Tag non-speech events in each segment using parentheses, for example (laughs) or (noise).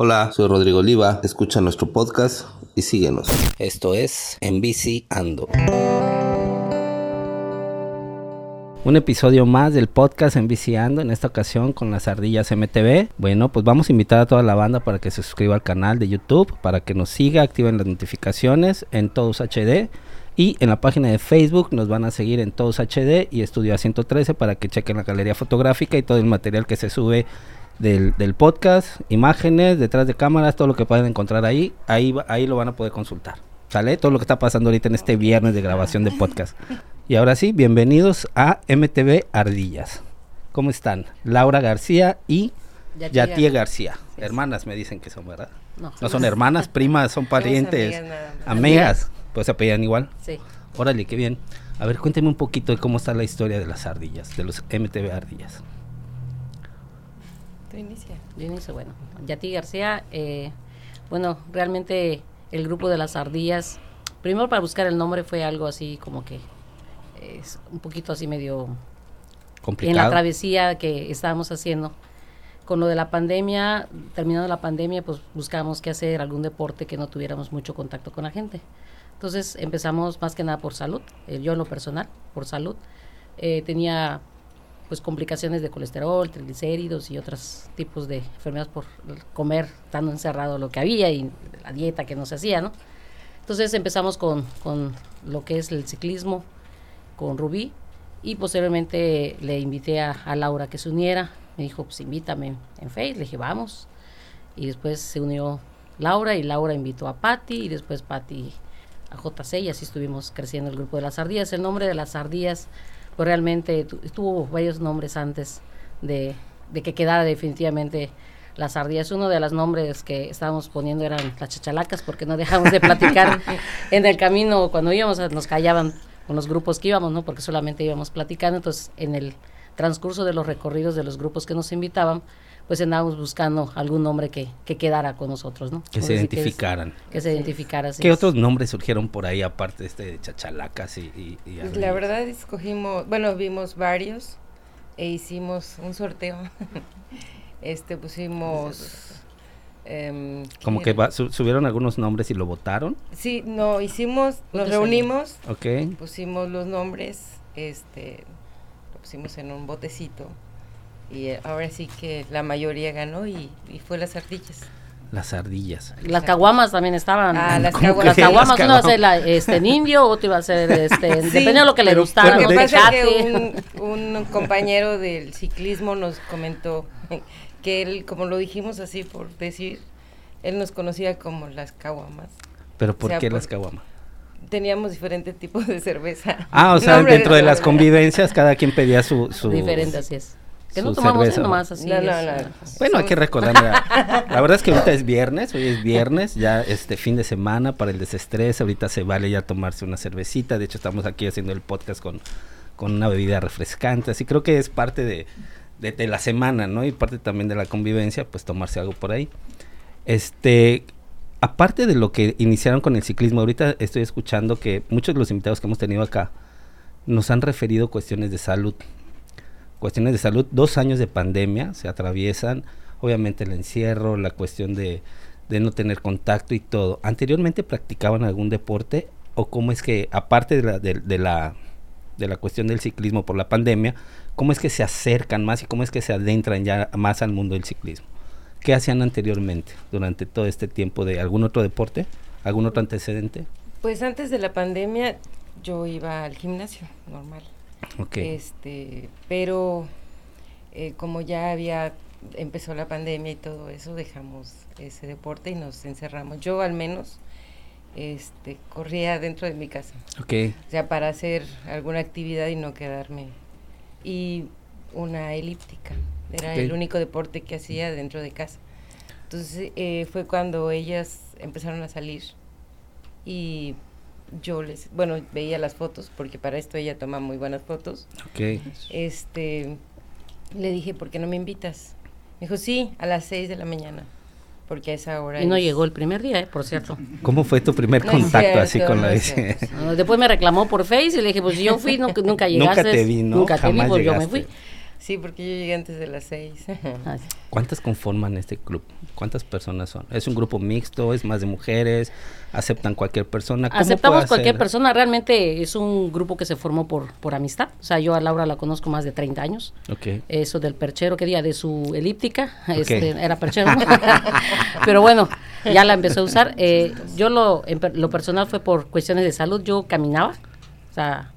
Hola, soy Rodrigo Oliva, escucha nuestro podcast y síguenos. Esto es En Ando. Un episodio más del podcast En Ando, en esta ocasión con las ardillas MTV. Bueno, pues vamos a invitar a toda la banda para que se suscriba al canal de YouTube, para que nos siga, activen las notificaciones en Todos HD. Y en la página de Facebook nos van a seguir en Todos HD y Estudio A113 para que chequen la galería fotográfica y todo el material que se sube del, del, podcast, imágenes, detrás de cámaras, todo lo que pueden encontrar ahí, ahí, ahí lo van a poder consultar. ¿Sale? Todo lo que está pasando ahorita en este viernes de grabación de podcast. Y ahora sí, bienvenidos a MTV Ardillas. ¿Cómo están? Laura García y Yatia García. Hermanas me dicen que son, ¿verdad? No, no son hermanas, primas, son (laughs) parientes, amigas, amigas, pues se apellan igual. Sí. Órale, qué bien. A ver, cuénteme un poquito de cómo está la historia de las ardillas, de los MTV Ardillas. Inicia. Yo inicio, bueno. Yati García, eh, bueno, realmente el grupo de las ardillas, primero para buscar el nombre fue algo así como que es un poquito así medio complicado. En la travesía que estábamos haciendo. Con lo de la pandemia, terminando la pandemia, pues buscamos qué hacer, algún deporte que no tuviéramos mucho contacto con la gente. Entonces empezamos más que nada por salud, eh, yo en lo personal, por salud. Eh, tenía pues complicaciones de colesterol, triglicéridos y otros tipos de enfermedades por comer estando encerrado lo que había y la dieta que nos hacía, ¿no? Entonces empezamos con, con lo que es el ciclismo con Rubí y posteriormente le invité a, a, Laura que se uniera. Me dijo, pues invítame en Facebook, le dije, vamos. Y después se unió Laura y Laura invitó a Patti y después Patti a JC y así estuvimos creciendo el grupo de las ardillas. El nombre de las ardillas pues realmente tuvo varios nombres antes de, de, que quedara definitivamente las ardillas. Uno de los nombres que estábamos poniendo eran las chachalacas, porque no dejamos de platicar (laughs) en el camino. Cuando íbamos, nos callaban con los grupos que íbamos, ¿no? Porque solamente íbamos platicando. Entonces, en el transcurso de los recorridos de los grupos que nos invitaban, pues andábamos buscando algún nombre que, que quedara con nosotros, ¿no? Que se identificaran. Que, es, que se identificara. ¿Qué otros nombres surgieron por ahí aparte de este de chachalacas y, y, y pues la verdad escogimos, bueno, vimos varios e hicimos un sorteo. (laughs) este pusimos eh, como que va, su, subieron algunos nombres y lo votaron. Sí, no, hicimos, nos reunimos, okay. pusimos los nombres, este, lo pusimos en un botecito y ahora sí que la mayoría ganó y, y fue las ardillas. Las ardillas. Las caguamas también estaban. Ah, las, caguamas. las caguamas. Uno iba a ser la, este, en indio, otro iba a ser, (laughs) este, sí, depende de lo que le gustara. Lo que pasa que un, un compañero del ciclismo nos comentó que él, como lo dijimos así por decir, él nos conocía como las caguamas. ¿Pero por o sea, qué por, las caguamas? Teníamos diferentes tipos de cerveza. Ah, o (laughs) sea, dentro de, de las convivencias cada quien pedía su... su Diferente, así es. Que no tomamos cerveza, nomás así. No, no, no. Bueno, hay que recordar. La, la verdad es que ahorita es viernes, hoy es viernes, ya este fin de semana para el desestrés. Ahorita se vale ya tomarse una cervecita. De hecho, estamos aquí haciendo el podcast con, con una bebida refrescante. Así creo que es parte de, de, de, la semana, ¿no? Y parte también de la convivencia, pues tomarse algo por ahí. Este, aparte de lo que iniciaron con el ciclismo, ahorita estoy escuchando que muchos de los invitados que hemos tenido acá nos han referido cuestiones de salud cuestiones de salud, dos años de pandemia se atraviesan, obviamente el encierro, la cuestión de, no tener contacto y todo. ¿Anteriormente practicaban algún deporte o cómo es que, aparte de la, de, de, la, de la cuestión del ciclismo por la pandemia, cómo es que se acercan más y cómo es que se adentran ya más al mundo del ciclismo? ¿Qué hacían anteriormente durante todo este tiempo de algún otro deporte? ¿Algún otro antecedente? Pues antes de la pandemia yo iba al gimnasio normal. Okay. Este, pero eh, como ya había empezó la pandemia y todo eso, dejamos ese deporte y nos encerramos. Yo al menos este corría dentro de mi casa. Okay. O sea, para hacer alguna actividad y no quedarme. Y una elíptica. Era okay. el único deporte que hacía dentro de casa. Entonces eh, fue cuando ellas empezaron a salir y yo les, bueno, veía las fotos, porque para esto ella toma muy buenas fotos. Ok. Este, le dije, ¿por qué no me invitas? Me dijo, sí, a las 6 de la mañana, porque a esa hora... Y no es... llegó el primer día, eh, por cierto. ¿Cómo fue tu primer (laughs) no contacto cierto, así con no la bici? No, después me reclamó por Face y le dije, pues yo fui, (laughs) no, nunca llegaste. Nunca te vi, ¿no? Nunca Jamás te vi, pues llegaste. yo me fui. Sí, porque yo llegué antes de las seis. (laughs) Ah, ¿Cuántas conforman este club? ¿Cuántas personas son? ¿Es un grupo mixto? ¿Es más de mujeres? ¿Aceptan cualquier persona? ¿Cómo Aceptamos cualquier ser? persona, realmente es un grupo que se formó por, por amistad. O sea, yo a Laura la conozco más de 30 años. Ok. Eso del perchero, que día de su elíptica, este, era perchero. (laughs) (laughs) Pero bueno, ya la empezó a usar. Eh, yo lo, en lo personal fue por cuestiones de salud. Yo caminaba, o sea,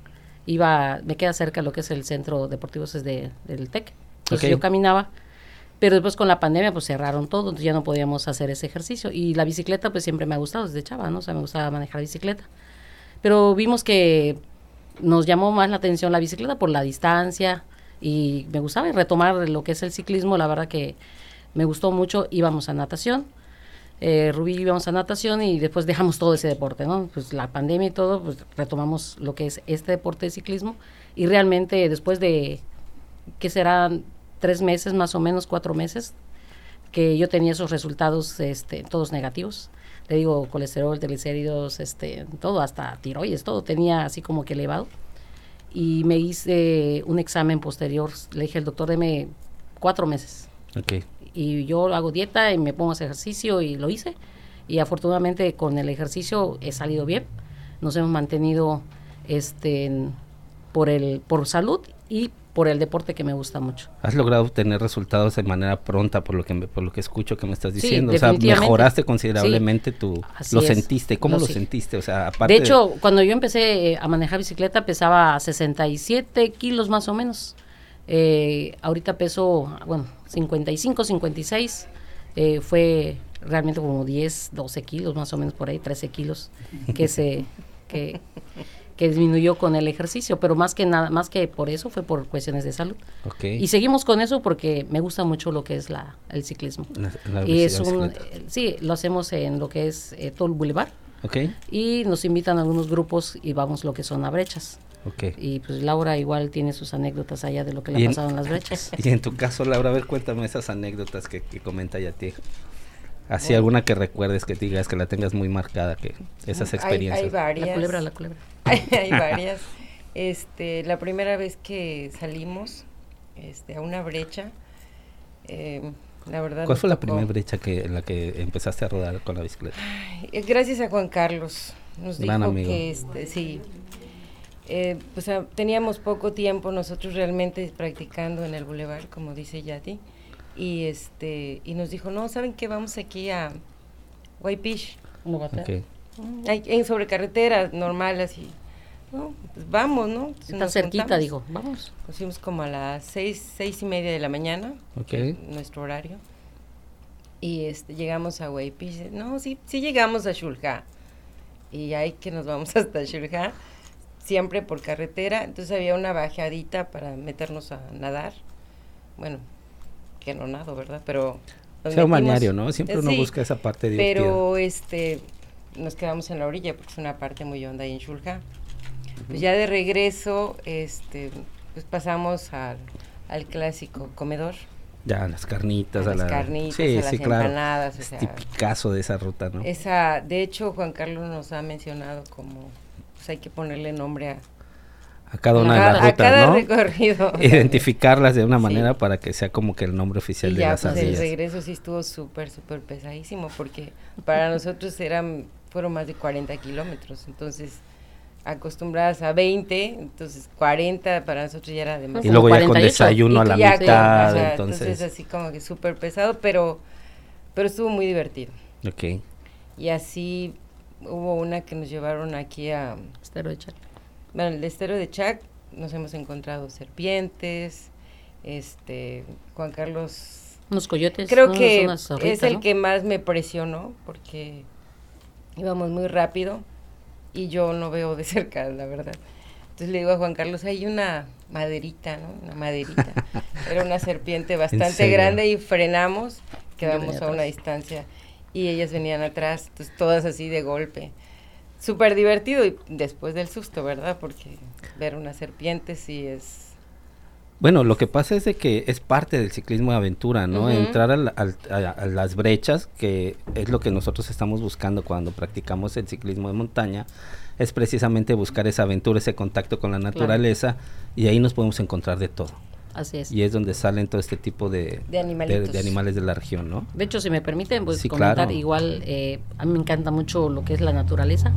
iba, me queda cerca lo que es el centro deportivo es de, del TEC. Entonces yo caminaba. Pero después con la pandemia pues cerraron todo, entonces ya no podíamos hacer ese ejercicio. Y la bicicleta pues siempre me ha gustado desde chava, ¿no? O sea, me gustaba manejar bicicleta. Pero vimos que nos llamó más la atención la bicicleta por la distancia y me gustaba y retomar lo que es el ciclismo, la verdad que me gustó mucho, íbamos a natación, eh, Rubí íbamos a natación y después dejamos todo ese deporte, ¿no? Pues la pandemia y todo, pues retomamos lo que es este deporte de ciclismo y realmente después de, que serán tres meses más o menos, cuatro meses, que yo tenía esos resultados este, todos negativos. Le digo, colesterol, triglicéridos, este, todo, hasta tiroides, todo tenía así como que elevado. Y me hice un examen posterior. Le dije al doctor, deme cuatro meses. Ok. Y yo hago dieta y me pongo a hacer ejercicio y lo hice. Y afortunadamente con el ejercicio he salido bien. Nos hemos mantenido este, por, el, por salud y por el deporte que me gusta mucho. Has logrado obtener resultados de manera pronta por lo que me- por lo que escucho que me estás Sí, diciendo, o sea, mejoraste considerablemente tu Así lo es. sentiste, ¿cómo Lo lo sí. sentiste? O sea, aparte De hecho, cuando yo empecé eh, a manejar bicicleta pesaba 67 kilos más o menos. Eh, ahorita peso, bueno, 55, 56. Eh, fue realmente como 10, 12 kilos más o menos por ahí, 13 kilos que se que, que disminuyó con el ejercicio, pero más que nada, más que por eso fue por cuestiones de salud. Y seguimos con eso porque me gusta mucho lo que es la, el ciclismo. La- la y es un, eh, sí, lo hacemos en lo que es eh, todo el Boulevard y nos invitan a algunos grupos y vamos lo que son a brechas. Y pues Laura igual tiene sus anécdotas allá de lo que le ha pasado en las brechas. (laughs) Y en tu caso, Laura, a ver, cuéntame esas anécdotas que, que comenta ya ti. Así alguna que recuerdes, que digas, que la tengas muy marcada, que esas experiencias. Hay, varias. La culebra, la culebra. (laughs) hay, hay varias. Este, la primera vez que salimos este, a una brecha, eh, la verdad. ¿Cuál fue la primera brecha que en la que empezaste a rodar con la bicicleta? Eh, Gracias a Juan Carlos. Nos Gran dijo amigo. que este, sí. Eh, pues teníamos poco tiempo nosotros realmente practicando en el bulevar, como dice Yati. Y este, y nos dijo, no, ¿saben qué? Vamos aquí a Guaypish. No va a tener. Ok. Mm, En sobrecarretera, normal, así. No, pues vamos, ¿no? Entonces Está cerquita, juntamos. dijo, vamos. Nos fuimos como a las seis, seis y media de la mañana, Ok. nuestro horario. Y este, llegamos a Guaypish. No, sí, sí llegamos a Shulja. Y ahí que nos vamos (laughs) hasta Shulja, siempre por carretera. Entonces había una bajadita para meternos a nadar. Bueno, que no nado, ¿verdad? Pero... nos Sea balneario, ¿no? Siempre Eh, uno sí, busca esa parte divertida. Pero este nos quedamos en la orilla porque es una parte muy honda ahí en Shulja. Pues ya de regreso, este, pues pasamos al, al clásico comedor. Ya, las carnitas, a a las la... carnitas, sí, a las sí, claro. empanadas, o Es sea, tipicazo de esa ruta, ¿no? esa, de hecho Juan Carlos nos ha mencionado como pues hay que ponerle nombre a, A cada una de a- las a rutas, cada ¿no? recorrido. (laughs) Identificarlas de una Sí. manera para que sea como que el nombre oficial Y de ya, las pues el regreso sí estuvo súper, súper pesadísimo, porque para nosotros eran, fueron más de 40 kilómetros, entonces acostumbradas a 20, entonces 40 para nosotros ya era Y demasiado. luego ya con 48. desayuno a Y la ya mitad, o sea, entonces... así como que súper pesado, pero, pero estuvo muy divertido. Ok. Y así hubo una que nos llevaron aquí a, Estero de Chac. bueno, el estero de Chac, nos hemos encontrado serpientes, este, Juan Carlos Unos coyotes. Creo que es el ¿no? que más me presionó porque íbamos muy rápido y yo no veo de cerca, la verdad. Entonces le digo a Juan Carlos, hay una maderita, ¿no? Una maderita. (laughs) Era una serpiente bastante grande y frenamos, quedamos a una distancia y ellas venían atrás, entonces todas así de golpe. Súper divertido y después del susto, ¿verdad? Porque ver una serpiente sí es... Bueno, lo que pasa es de que es parte del ciclismo de aventura, ¿no? Entrar al- al- a, a las brechas, que es lo que nosotros estamos buscando cuando practicamos el ciclismo de montaña, es precisamente buscar esa aventura, ese contacto con la naturaleza, y ahí nos podemos encontrar de todo. Así es. Y es donde salen todo este tipo de, De animales de la región, ¿no? De hecho, si me permiten, pues Sí, comentar claro. igual, eh, a mí me encanta mucho lo que es la naturaleza.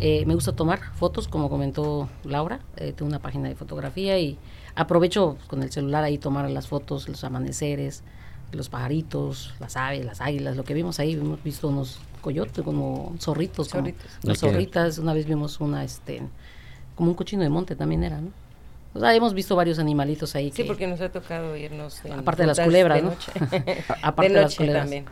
Eh, me gusta tomar fotos, como comentó Laura, eh, tengo una página de fotografía y aprovecho con el celular ahí tomar las fotos, los amaneceres, los pajaritos, las aves, las águilas, lo que vimos ahí, hemos visto unos coyotes, como zorritos, como Zorritos. zorritas, una vez vimos una, este, como un cochino de monte también era, ¿no? O sea, hemos visto varios animalitos ahí. Sí, que- porque nos ha tocado irnos. en Aparte de las culebras, ¿no? noche. (laughs) Aparte (laughs) de de las culebras. también.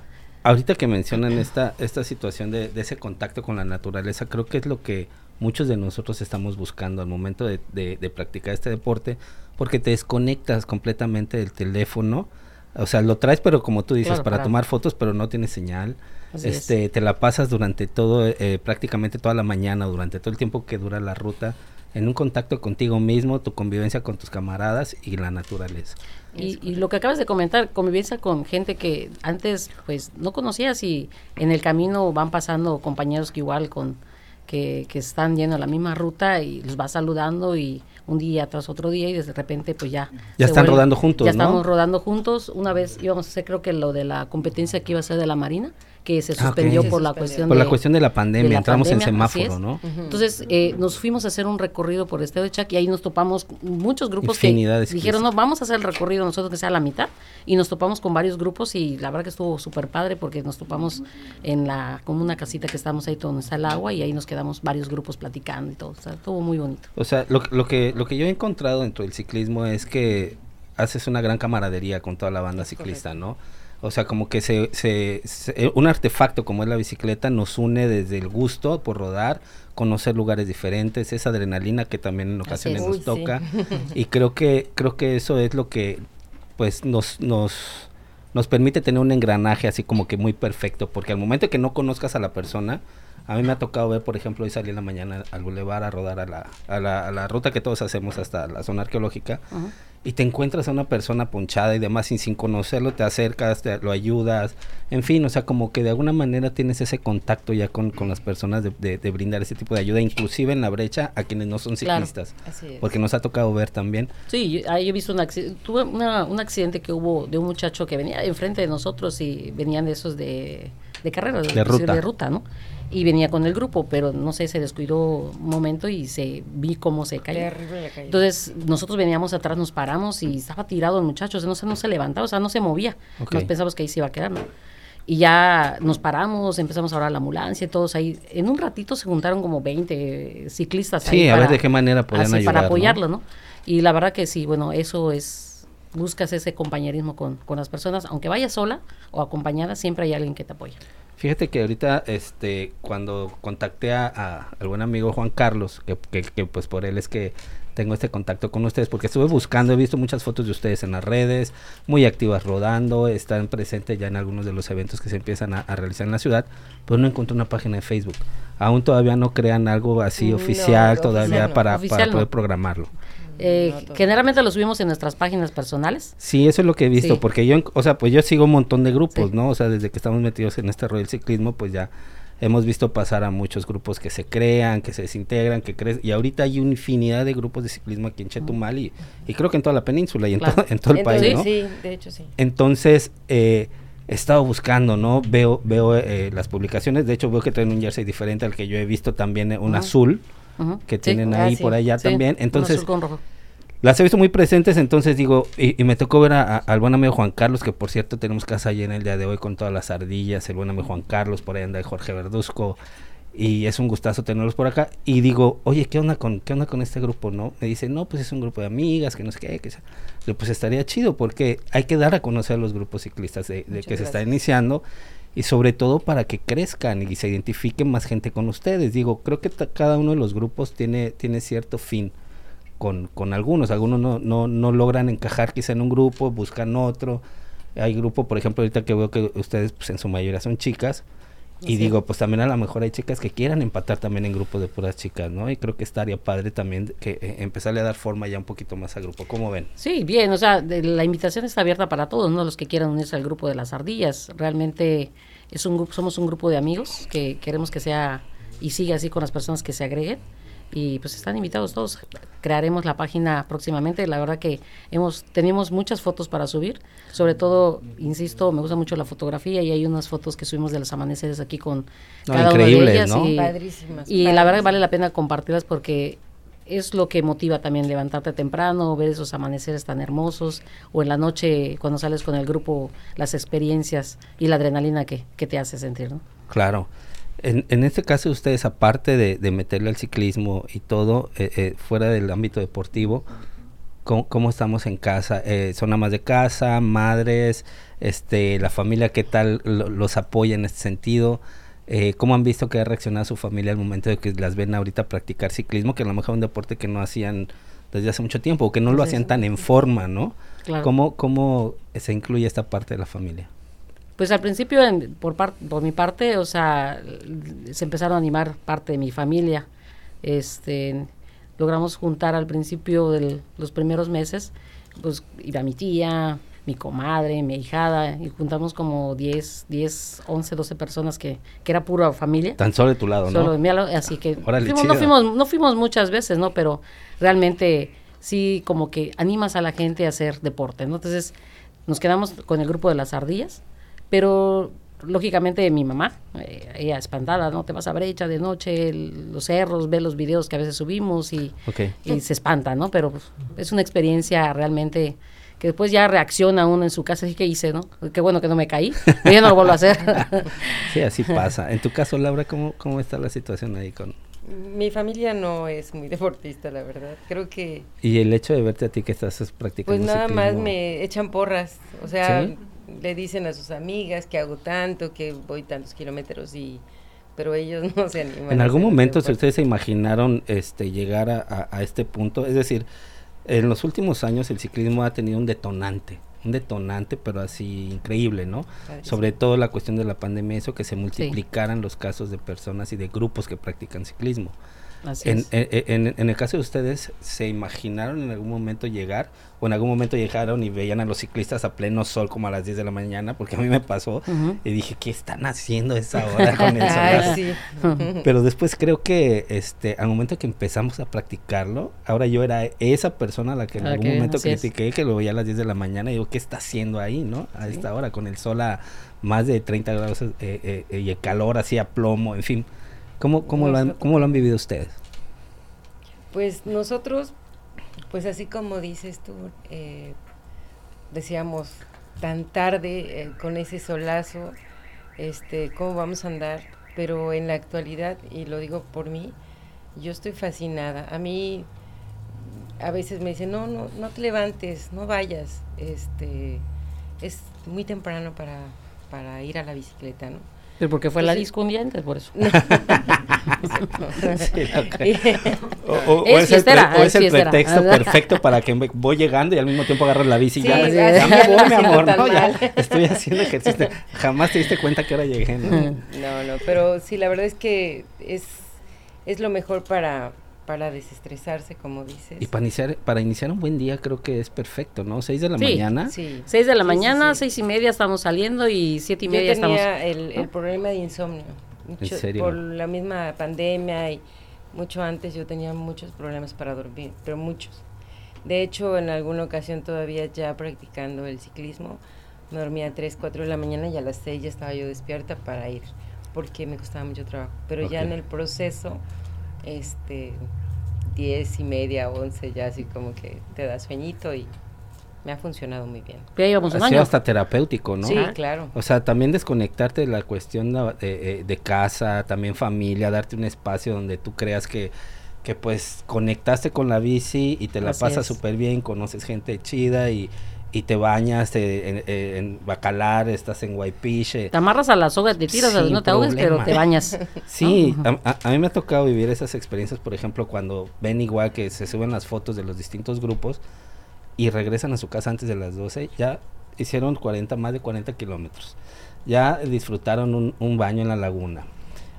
Ahorita que mencionan esta, esta situación de, de ese contacto con la naturaleza, creo que es lo que muchos de nosotros estamos buscando al momento de, de- de practicar este deporte, porque te desconectas completamente del teléfono. O sea, lo traes, pero como tú dices, Claro, para para- tomar fotos, pero no tiene señal. Así es. este, te la pasas durante todo, eh, prácticamente toda la mañana, durante todo el tiempo que dura la ruta, en un contacto contigo mismo, tu convivencia con tus camaradas y la naturaleza. Y, y lo que acabas de comentar, convivencia con gente que antes pues no conocías y en el camino van pasando compañeros que igual con que, que están yendo a la misma ruta y los vas saludando y un día tras otro día y de repente pues ya Ya están rodando juntos, ya ¿no? estamos rodando juntos una vez íbamos a hacer creo que lo de la competencia que iba a ser de la marina que se Ah, suspendió por la cuestión Por la de- cuestión de la pandemia, de la entramos pandemia, en semáforo. ¿no? Entonces eh, nos fuimos a hacer un recorrido por el estado de Chac y ahí nos topamos con muchos grupos Infinidad que dijeron, no, vamos a hacer el recorrido nosotros que sea la mitad y nos topamos con varios grupos y la verdad que estuvo súper padre porque nos topamos en la, como una casita que estábamos ahí donde está el agua y ahí nos quedamos varios grupos platicando y todo, o sea, estuvo muy bonito. O sea, lo, lo que, lo que yo he encontrado dentro del ciclismo es que haces una gran camaradería con toda la banda ciclista, ¿no? O sea, como que se, se, se- un artefacto como es la bicicleta nos une desde el gusto por rodar, conocer lugares diferentes, esa adrenalina que también en ocasiones es. nos sí. toca. (laughs) Y creo que, creo que eso es lo que pues nos, nos, nos permite tener un engranaje así como que muy perfecto, porque al momento que no conozcas a la persona, a mí me ha tocado ver, por ejemplo, hoy salí en la mañana al bulevar a rodar a la, a la, a la ruta que todos hacemos hasta la zona arqueológica. Y te encuentras a una persona ponchada y demás y sin conocerlo te acercas, te, lo ayudas, en fin, o sea, como que de alguna manera tienes ese contacto ya con, con las personas de, de- de brindar ese tipo de ayuda, inclusive en la brecha a quienes no son ciclistas, porque nos ha tocado ver también. Sí, yo, ahí he visto un accidente, tuve una- un accidente que hubo de un muchacho que venía enfrente de nosotros y venían de esos de, de carrera, De ruta. de ruta, ¿no? Y venía con el grupo, pero no sé, se descuidó un momento y se vi cómo se cayó. Terrible. Entonces nosotros veníamos atrás, nos paramos y estaba tirado el muchacho, o sea, no, se- no se levantaba, o sea, no se movía. Nos pensamos que ahí se iba a quedar, ¿no? Y ya nos paramos, empezamos a hablar a la ambulancia y todos ahí. En un ratito se juntaron como 20 ciclistas Sí, ahí a ver de qué manera podían así, ayudar, Para ¿no? apoyarlo, ¿no? Y la verdad que sí, bueno, eso es, buscas ese compañerismo con, con las personas, aunque vayas sola o acompañada, siempre hay alguien que te apoya. Fíjate que ahorita, este, cuando contacté a, a- al buen amigo Juan Carlos, que, que- que, pues por él es que tengo este contacto con ustedes, porque estuve buscando, he visto muchas fotos de ustedes en las redes, muy activas rodando, están presentes ya en algunos de los eventos que se empiezan a, a realizar en la ciudad, pero no encontré una página de Facebook. Aún todavía no crean algo así No, oficial, todavía oficial no. para, Oficial para no. poder programarlo. Eh, No, generalmente lo subimos en nuestras páginas personales. Sí, eso es lo que he visto, Sí. porque yo, o sea, pues yo sigo un montón de grupos, Sí. ¿no? O sea, desde que estamos metidos en este rollo del ciclismo, pues ya hemos visto pasar a muchos grupos que se crean, que se desintegran, que crecen, y ahorita hay una infinidad de grupos de ciclismo aquí en Chetumal y, y creo que en toda la península y en, Claro. todo, en todo el Entonces, país, ¿no? Sí, de hecho sí. Entonces, eh, he estado buscando, ¿no? Veo, veo eh, las publicaciones, de hecho veo que traen un jersey diferente al que yo he visto también, eh, un Ujú. azul, Que tienen Ah, ahí por allá Sí, también. Entonces, con rojo. las he visto muy presentes, entonces digo, y, y me tocó ver a- a- al buen amigo Juan Carlos, que por cierto tenemos casa llena el día de hoy con todas las ardillas, el buen amigo Juan Carlos, por ahí anda Jorge Verduzco, y es un gustazo tenerlos por acá. Y digo, oye, ¿qué onda con, qué onda con este grupo, no? Me dice, no, pues es un grupo de amigas, que no sé qué, que sea. Pues estaría chido, porque hay que dar a conocer a los grupos ciclistas de, de que se está iniciando, y sobre todo para que crezcan y se identifiquen más gente con ustedes. Digo, creo que cada uno de los grupos tiene, tiene cierto fin con, con algunos. Algunos no, no, no logran encajar quizá en un grupo, buscan otro. Hay grupo, por ejemplo, ahorita que veo que ustedes pues en su mayoría son chicas. Y Sí. digo, pues también a lo mejor hay chicas que quieran empatar también en grupos de puras chicas, ¿no? Y creo que estaría padre también que eh, empezarle a dar forma ya un poquito más al grupo. ¿Cómo ven? Sí, bien, o sea, de- la invitación está abierta para todos, ¿no? Los que quieran unirse al grupo de las ardillas. Realmente es un grupo, somos un grupo de amigos que queremos que sea y siga así con las personas que se agreguen. Y pues están invitados todos. Crearemos la página próximamente. La verdad que hemos tenemos muchas fotos para subir. Sobre todo, insisto, me gusta mucho la fotografía y hay unas fotos que subimos de los amaneceres aquí con cada una de ellas. ¿no? Y, padrísimas, y la verdad que vale la pena compartirlas porque es lo que motiva también levantarte temprano, ver esos amaneceres tan hermosos, o en la noche cuando sales con el grupo, las experiencias y la adrenalina que, que te hace sentir, ¿no? Claro. En, en este caso ustedes, aparte de, de meterle al ciclismo y todo, eh, eh, fuera del ámbito deportivo, ¿cómo, cómo estamos en casa? Eh, ¿Son amas de casa, madres, este, la familia, qué tal los apoya en este sentido? Eh, ¿Cómo han visto que ha reaccionado su familia al momento de que las ven ahorita practicar ciclismo, que a lo mejor es un deporte que no hacían desde hace mucho tiempo, o que no lo hacían tan en forma, ¿no? ¿Cómo, ¿Cómo se incluye esta parte de la familia? Pues al principio, por, por mi parte, o sea, se empezaron a animar parte de mi familia. Este, logramos juntar al principio de los primeros meses, pues iba mi tía, mi comadre, mi hijada, y juntamos como 10, 10, 11, 12 personas que, que era pura familia. Tan solo de tu lado, solo ¿no? así que no, fuimos, no fuimos muchas veces, ¿no? Pero realmente sí como que animas a la gente a hacer deporte, ¿no? Entonces nos quedamos con el grupo de las ardillas, pero lógicamente mi mamá, eh, ella espantada, ¿no? Te vas a brecha de noche, los cerros, ve los videos que a veces subimos y, y se espanta, ¿no? Pero pues, es una experiencia realmente que después ya reacciona uno en su casa, y que hice, no? Qué bueno que no me caí, pero ya no lo vuelvo a hacer. (laughs) sí, así pasa. En tu caso, Laura, ¿cómo, cómo está la situación ahí con...? Mi familia no es muy deportista, la verdad. Creo que... ¿Y el hecho de verte a ti que estás practicando Pues nada más me echan porras, o sea, le dicen a sus amigas que hago tanto, que voy tantos kilómetros y pero ellos (laughs) no se animan. En algún momento, si ustedes se imaginaron este llegar a, a, este punto, es decir, en los últimos años el ciclismo ha tenido un detonante, un detonante, pero así increíble, ¿no? Sobre todo la cuestión de la pandemia, eso que se multiplicaran los casos de personas y de grupos que practican ciclismo. En, en, en, el caso de ustedes, ¿se imaginaron en algún momento llegar? ¿O en algún momento llegaron y veían a los ciclistas a pleno sol como a las 10 de la mañana? Porque a mí me pasó y dije, ¿qué están haciendo esa hora con el (laughs) sol? (laughs) Pero después creo que este al momento que empezamos a practicarlo, ahora yo era esa persona a la que en algún momento critiqué, que lo veía a las 10 de la mañana y digo, ¿qué está haciendo ahí, no? A esta hora, con el sol a más de 30 grados eh, eh, eh, y el calor así a plomo, en fin. ¿Cómo, cómo, lo han, ¿Cómo lo han vivido ustedes? Pues nosotros, pues así como dices tú, eh, decíamos tan tarde eh, con ese solazo, este, cómo vamos a andar, pero en la actualidad, y lo digo por mí, yo estoy fascinada. A mí a veces me dicen, no, no, no te levantes, no vayas, este, es muy temprano para, para ir a la bicicleta, ¿no? Porque fue la discundiente, por eso. (laughs) o, es, el, pretexto perfecto para que voy llegando y al mismo tiempo agarro la bici y ya, ya, me voy, mi amor, ¿no? Ya estoy haciendo ejercicio. Jamás te diste cuenta que ahora llegué, ¿no? No, no, pero sí, la verdad es que es, es lo mejor para, para desestresarse, como dices. Y para iniciar, para iniciar un buen día creo que es perfecto, ¿no? Seis de la mañana. Sí, seis de la mañana, seis y media estamos saliendo y siete y media Yo tenía el, el problema de insomnio. Mucho, Por la misma pandemia y mucho antes yo tenía muchos problemas para dormir, pero muchos. De hecho, en alguna ocasión todavía ya practicando el ciclismo, me dormía a 3, 4 de la mañana y a las 6 ya estaba yo despierta para ir, porque me costaba mucho trabajo. Pero ya en el proceso este, diez y media, once, ya así como que te da sueñito y me ha funcionado muy bien. ha sido hasta terapéutico, ¿no? Sí, claro. O sea, también desconectarte de la cuestión de, de, casa, también familia, darte un espacio donde tú creas que, que pues conectaste con la bici y te la pasas súper bien, conoces gente chida y, y te bañas en, Bacalar, estás en Guaypiche. Te amarras a la soga, te tiras, no te ahogues, pero te bañas. (laughs) Sí, a, mí me ha tocado vivir esas experiencias, por ejemplo, cuando ven igual que se suben las fotos de los distintos grupos y regresan a su casa antes de las 12, ya hicieron 40, más de 40 kilómetros. Ya disfrutaron un, un baño en la laguna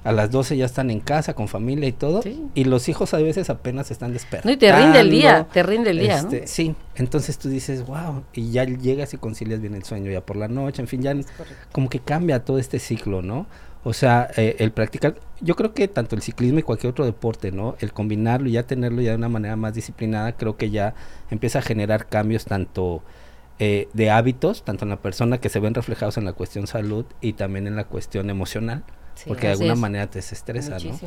a las 12 ya están en casa con familia y todo, y los hijos a veces apenas están despertando. No, y te rinde el día, te rinde el día, este, Sí, entonces tú dices, wow, y ya llegas y concilias bien el sueño ya por la noche, en fin, ya como que cambia todo este ciclo, ¿no? O sea, eh, el practicar, yo creo que tanto el ciclismo y cualquier otro deporte, ¿no? El combinarlo y ya tenerlo ya de una manera más disciplinada, creo que ya empieza a generar cambios tanto eh, de hábitos, tanto en la persona que se ven reflejados en la cuestión salud y también en la cuestión emocional, porque de alguna manera te desestresa, ¿no?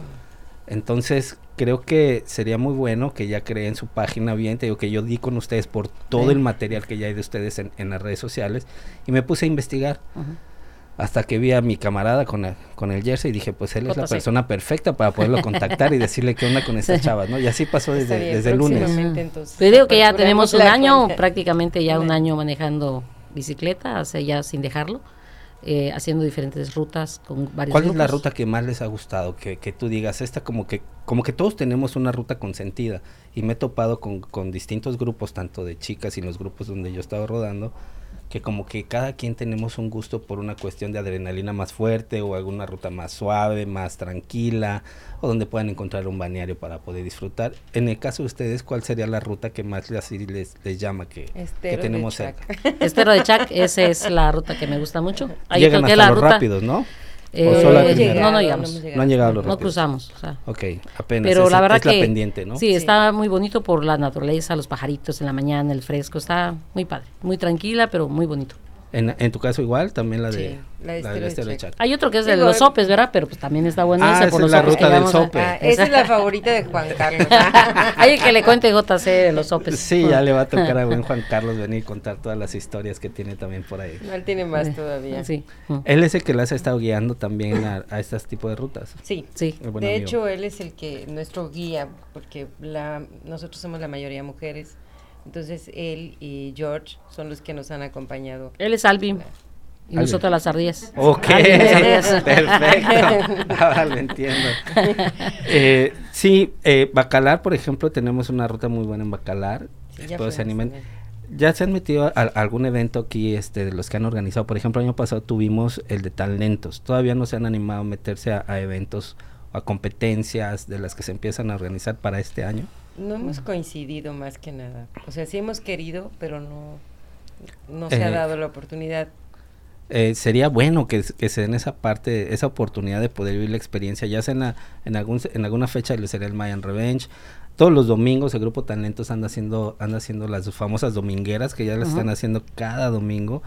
Entonces, creo que sería muy bueno que ya creen su página bien, te digo que yo di con ustedes por todo el material que ya hay de ustedes en, en, las redes sociales y me puse a investigar. Hasta que vi a mi camarada con el, con el jersey y dije, pues él es la persona perfecta para poderlo contactar y decirle qué onda con estas chavas, ¿no? Y así pasó desde, desde el lunes. Te digo que ya tenemos un año, prácticamente ya un año manejando bicicleta, o sea, ya sin dejarlo. Eh, haciendo diferentes rutas con varios ¿Cuál es la ruta que más les ha gustado? Que, que, tú digas, esta como que, como que todos tenemos una ruta consentida y me he topado con, con distintos grupos, tanto de chicas y los grupos donde yo he estado rodando, que como que cada quien tenemos un gusto por una cuestión de adrenalina más fuerte o alguna ruta más suave, más tranquila, o donde puedan encontrar un balneario para poder disfrutar. En el caso de ustedes, ¿cuál sería la ruta que más les, les, les llama que, que tenemos cerca? Estero de Chac, esa es la ruta que me gusta mucho. Ahí Llegan hasta la los rápidos, ¿no? Eh, no, no llegamos. No, han llegado los No cruzamos. O sea. Ok, apenas. Pero es, la verdad es que. La pendiente, ¿no? Sí, sí, está muy bonito por la naturaleza, los pajaritos en la mañana, el fresco. Está muy padre. Muy tranquila, pero muy bonito. En, en tu caso igual, también la de, Sí, la de la de Estero de Chac. Hay otro que es de los eh, sopes, ¿verdad? Pero pues también está bueno Ah, esa por es los la sopes ruta del a- sope. Ah, esa es la favorita de Juan Carlos. (laughs) Hay que le cuente JC de los sopes. Sí, ya le va a tocar a buen (laughs) Juan Carlos venir y contar todas las historias que tiene también por ahí. No, él tiene más todavía. Sí. Mm. Él es el que las ha estado guiando también a, a este tipo de rutas. Sí. Sí. De amigo. hecho, él es el que, nuestro guía, porque la, nosotros somos la mayoría mujeres. Entonces, él y George son los que nos han acompañado. Él es Albi. Y nosotros las ardillas. Ok, las (laughs) perfecto. (laughs) Ahora lo entiendo. Eh, sí, eh, Bacalar, por ejemplo, tenemos una ruta muy buena en Bacalar. Sí, ya Espero se también. ¿Ya se han metido a, a algún evento aquí este, de los que han organizado? Por ejemplo, el año pasado tuvimos el de talentos. Todavía no se han animado a meterse a, a eventos, a competencias de las que se empiezan a organizar para este año. No hemos coincidido más que nada. O sea, sí hemos querido, pero no, no se ha Eh, dado la oportunidad. Eh, sería bueno que, que se den esa parte, esa oportunidad de poder vivir la experiencia, ya sea en, la- en, algún, en alguna fecha le sería el Mayan Revenge. Todos los domingos el grupo Talentos anda haciendo, anda haciendo las famosas domingueras que ya las están haciendo cada domingo.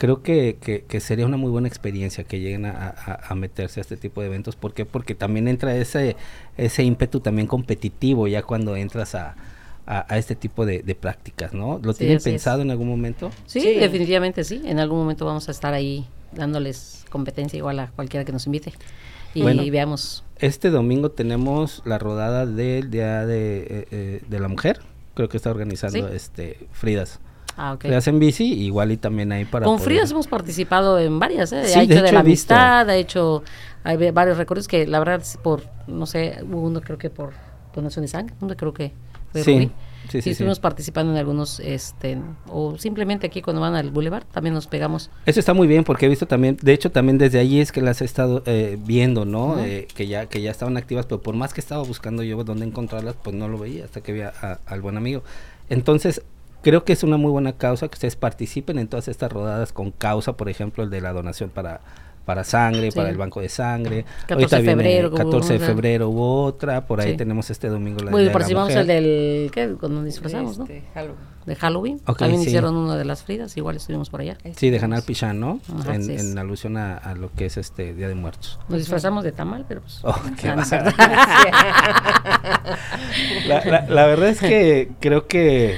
Creo que, que, que sería una muy buena experiencia que lleguen a, a- a meterse a este tipo de eventos. ¿Por qué? Porque también entra ese, ese ímpetu también competitivo ya cuando entras a, a, a este tipo de, de prácticas, ¿no? ¿Lo Sí, tienen es. pensado en algún momento? Sí, Sí. definitivamente sí. En algún momento vamos a estar ahí dándoles competencia igual a cualquiera que nos invite. Y Bueno. veamos. Este domingo tenemos la rodada del Día de, eh, eh, de la Mujer. Creo que está organizando Sí. este Fridas. Ah, ok. Fridas en bici, igual y también ahí para Con poder- hemos participado en varias, ¿eh? Sí, ha de hecho de, hecho la he visto. amistad, ha hecho hay varios recorridos que la verdad por, no sé, hubo uno creo que por donación de sangre, uno creo que fue Sí, Rubí. sí, sí, sí. estuvimos participando en algunos, este, o simplemente aquí cuando van al boulevard también nos pegamos. Eso está muy bien porque he visto también, de hecho también desde allí es que las he estado eh, viendo, ¿no? Eh, que ya que ya estaban activas, pero por más que estaba buscando yo dónde encontrarlas, pues no lo veía hasta que vi a- a- al buen amigo. Entonces, creo que es una muy buena causa que ustedes participen en todas estas rodadas con causa, por ejemplo, el de la donación para para sangre, Sí. para el banco de sangre. 14 Ahorita de febrero, hubo 14 de una. febremos hubo otra, por ahí Sí. tenemos este domingo la Bueno, la participamos el del, ¿qué? Cuando nos disfrazamos, ¿no? Este, Halloween. De Halloween. También sí. hicieron uno de las Fridas, igual estuvimos por allá. Sí, de Hanal Pichán, ¿no? Ajá, en, alusión a, a lo que es este Día de Muertos. Nos disfrazamos de tamal, pero pues... Oh, qué no. (laughs) La, la- la verdad es que creo que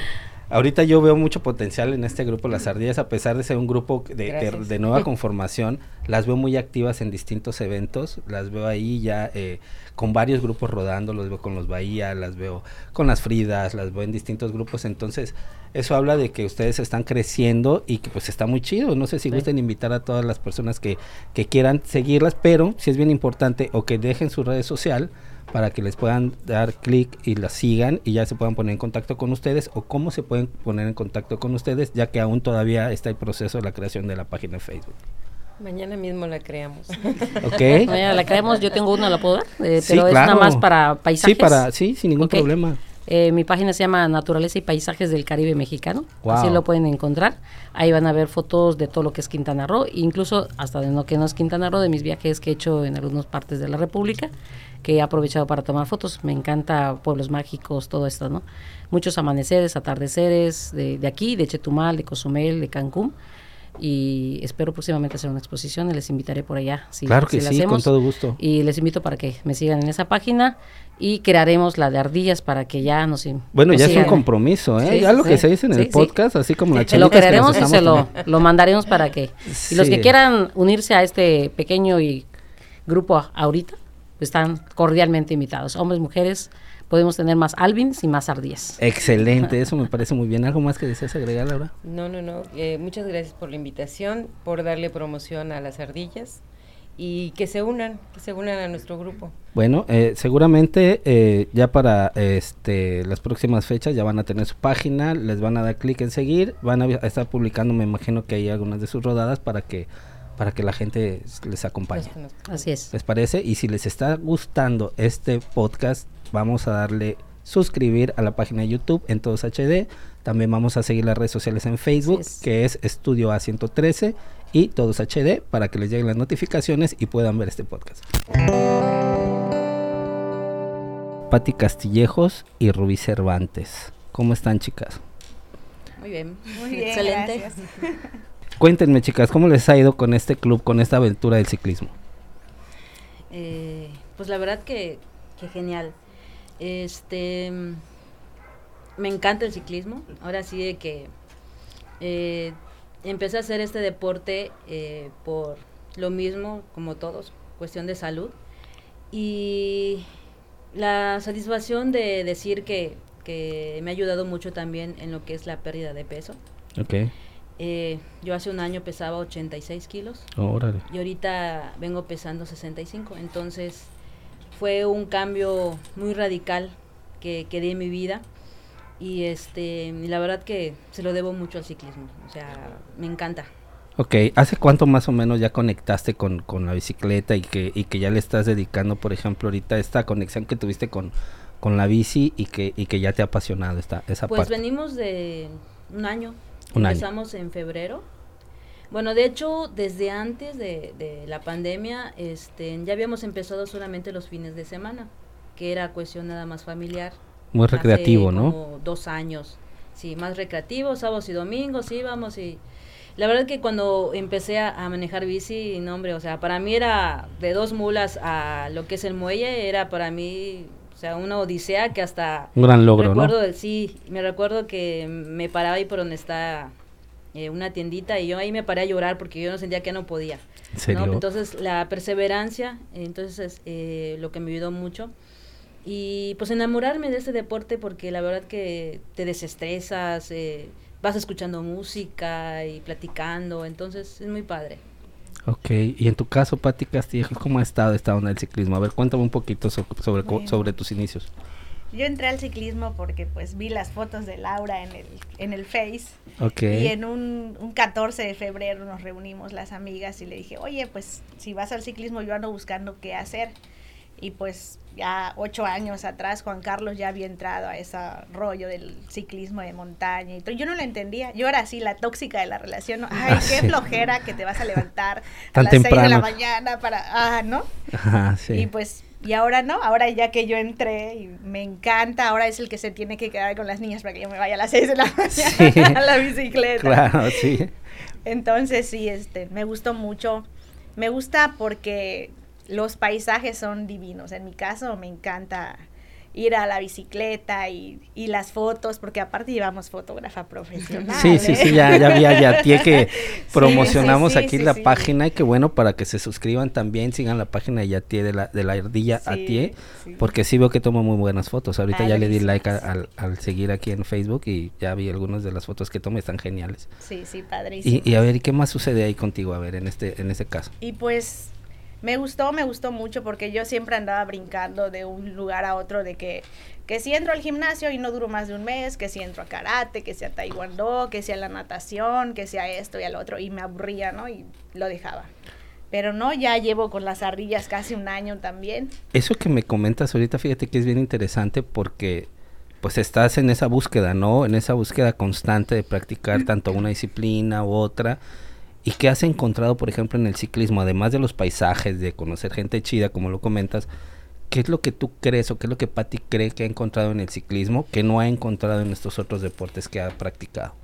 ahorita yo veo mucho potencial en este grupo Las Ardillas, a pesar de ser un grupo de, de- nueva (laughs) conformación, las veo muy activas en distintos eventos, las veo ahí ya eh, con varios grupos rodando, los veo con los Bahía, las veo con las Fridas, las veo en distintos grupos, entonces eso habla de que ustedes están creciendo y que pues está muy chido, no sé si Sí. gusten invitar a todas las personas que, que quieran seguirlas, pero si es bien importante o que dejen su red social para que les puedan dar clic y las sigan y ya se puedan poner en contacto con ustedes o cómo se pueden poner en contacto con ustedes ya que aún todavía está el proceso de la creación de la página de Facebook. Mañana mismo la creamos. (laughs) ¿Ok? Mañana la creemos, yo tengo una, la puedo dar, eh, Sí, pero es nada claro. más para paisajes. Sí, para, sí, sin ningún problema. Eh, mi página se llama Naturaleza y Paisajes del Caribe Mexicano. Wow. Así lo pueden encontrar. Ahí van a ver fotos de todo lo que es Quintana Roo, incluso hasta de lo que no es Quintana Roo, de mis viajes que he hecho en algunas partes de la República, que he aprovechado para tomar fotos. Me encanta pueblos mágicos, todo esto, ¿no? Muchos amaneceres, atardeceres de, de aquí, de Chetumal, de Cozumel, de Cancún. Y espero próximamente hacer una exposición y les invitaré por allá. Si, Claro que si sí, con todo gusto. Y les invito para que me sigan en esa página y crearemos la de ardillas para que ya nos Bueno, nos ya es un compromiso, ¿eh? Sí, ya lo sí, que se dice en el podcast, así como la Lo chelita que crearemos y se lo, lo mandaremos para que... Y los que quieran unirse a este pequeño y grupo ahorita, están cordialmente invitados. Hombres, mujeres, podemos tener más albins y más ardillas. Excelente, eso me parece muy bien. ¿Algo más que deseas agregar, Laura? No, no, no. eh, muchas gracias por la invitación, por darle promoción a las ardillas y que se unan, que se unan a nuestro grupo. Bueno, eh, seguramente eh, ya para este, las próximas fechas ya van a tener su página, les van a dar clic en seguir, van a estar publicando, me imagino que hay algunas de sus rodadas para que para que la gente les acompañe. Así es. ¿Les parece? Y si les está gustando este podcast, vamos a darle suscribir a la página de YouTube en Todos HD. También vamos a seguir las redes sociales en Facebook, es. que es Estudio A113 y Todos HD, para que les lleguen las notificaciones y puedan ver este podcast. Patti Castillejos y Rubí Cervantes. ¿Cómo están, chicas? Muy bien. Muy bien, Excelente. (laughs) Cuéntenme, chicas, ¿cómo les ha ido con este club, con esta aventura del ciclismo? Eh, pues la verdad que, que genial. Este, me encanta el ciclismo. Ahora sí de que eh, empecé a hacer este deporte eh, por lo mismo, como todos, cuestión de salud. Y la satisfacción de decir que, que me ha ayudado mucho también en lo que es la pérdida de peso. Ok, Eh, yo hace un año pesaba 86 kilos órale. y ahorita vengo pesando 65. Entonces fue un cambio muy radical que, que di en mi vida y este y la verdad que se lo debo mucho al ciclismo. O sea, me encanta. Ok, ¿hace cuánto más o menos ya conectaste con, con la bicicleta y que, y que ya le estás dedicando, por ejemplo, ahorita esta conexión que tuviste con, con la bici y que, y que ya te ha apasionado esta, esa Pues parte? venimos de un año. Un año. Empezamos en febrero. Bueno, de hecho, desde antes de, de la pandemia, este, ya habíamos empezado solamente los fines de semana, que era cuestión nada más familiar. Muy Hace recreativo, ¿no? Como dos años. Sí, más recreativo, sábados y domingos íbamos y... La verdad que cuando empecé a, a manejar bici, no hombre, o sea, para mí era de dos mulas a lo que es el muelle, era para mí, sea, una odisea que hasta... Un gran logro, recuerdo, ¿no? Sí, me recuerdo que me paraba ahí por donde está eh, una tiendita y yo ahí me paré a llorar porque yo no sentía que no podía. ¿En serio? ¿no? Entonces, la perseverancia, entonces, es, eh, lo que me ayudó mucho. Y pues enamorarme de este deporte porque la verdad que te desestresas, eh, vas escuchando música y platicando, entonces es muy padre. Ok, y en tu caso, Pati Castillejos, ¿cómo ha estado esta onda del ciclismo? A ver, cuéntame un poquito so- sobre, sobre tus inicios. Yo entré al ciclismo porque pues vi las fotos de Laura en el, en el Face Ok. y en un, un 14 de febrero nos reunimos las amigas y le dije, oye, pues si vas al ciclismo yo ando buscando qué hacer. Y pues ya ocho años atrás Juan Carlos ya había entrado a ese rollo del ciclismo de montaña y todo. Yo no lo entendía. Yo era así, la tóxica de la relación. ¿no? Ay, Ah, qué sí. flojera que te vas a levantar (laughs) a las seis de la mañana para... Ah, ¿no? Ajá, sí. Y pues, y ahora no, ahora ya que yo entré y me encanta, ahora es el que se tiene que quedar con las niñas para que yo me vaya a las 6 de la (laughs) mañana Sí. a la bicicleta. Claro, sí. Entonces sí, este, me gustó mucho. Me gusta porque los paisajes son divinos. En mi caso me encanta ir a la bicicleta y, y las fotos, porque aparte llevamos fotógrafa profesional. Sí, sí, ¿eh? sí, ya, ya vi a Yatie que (laughs) promocionamos sí, sí, aquí la página y que bueno, para que se suscriban también, sigan la página de Yatie de la, de la ardilla Atie, sí. porque sí veo que toma muy buenas fotos. Ahorita ya le di like a- al, al seguir aquí en Facebook y ya vi algunas de las fotos que toma, están geniales. Sí, sí, padrísimo. Y, y a ver, ¿y qué más sucede ahí contigo? A ver, en este, en este caso. Y pues me gustó, me gustó mucho porque yo siempre andaba brincando de un lugar a otro de que, que si entro al gimnasio y no duro más de un mes, que si entro a karate, que sea taekwondo, que sea la natación, que sea esto y al otro y me aburría, ¿no? Y lo dejaba. Pero no, ya llevo con las ardillas casi un año también. Eso que me comentas ahorita, fíjate que es bien interesante porque pues estás en esa búsqueda, ¿no? En esa búsqueda constante de practicar tanto una disciplina u otra. ¿Y qué has encontrado, por ejemplo, en el ciclismo? Además de los paisajes, de conocer gente chida, como lo comentas, ¿qué es lo que tú crees o qué es lo que Patti cree que ha encontrado en el ciclismo que no ha encontrado en estos otros deportes que ha practicado?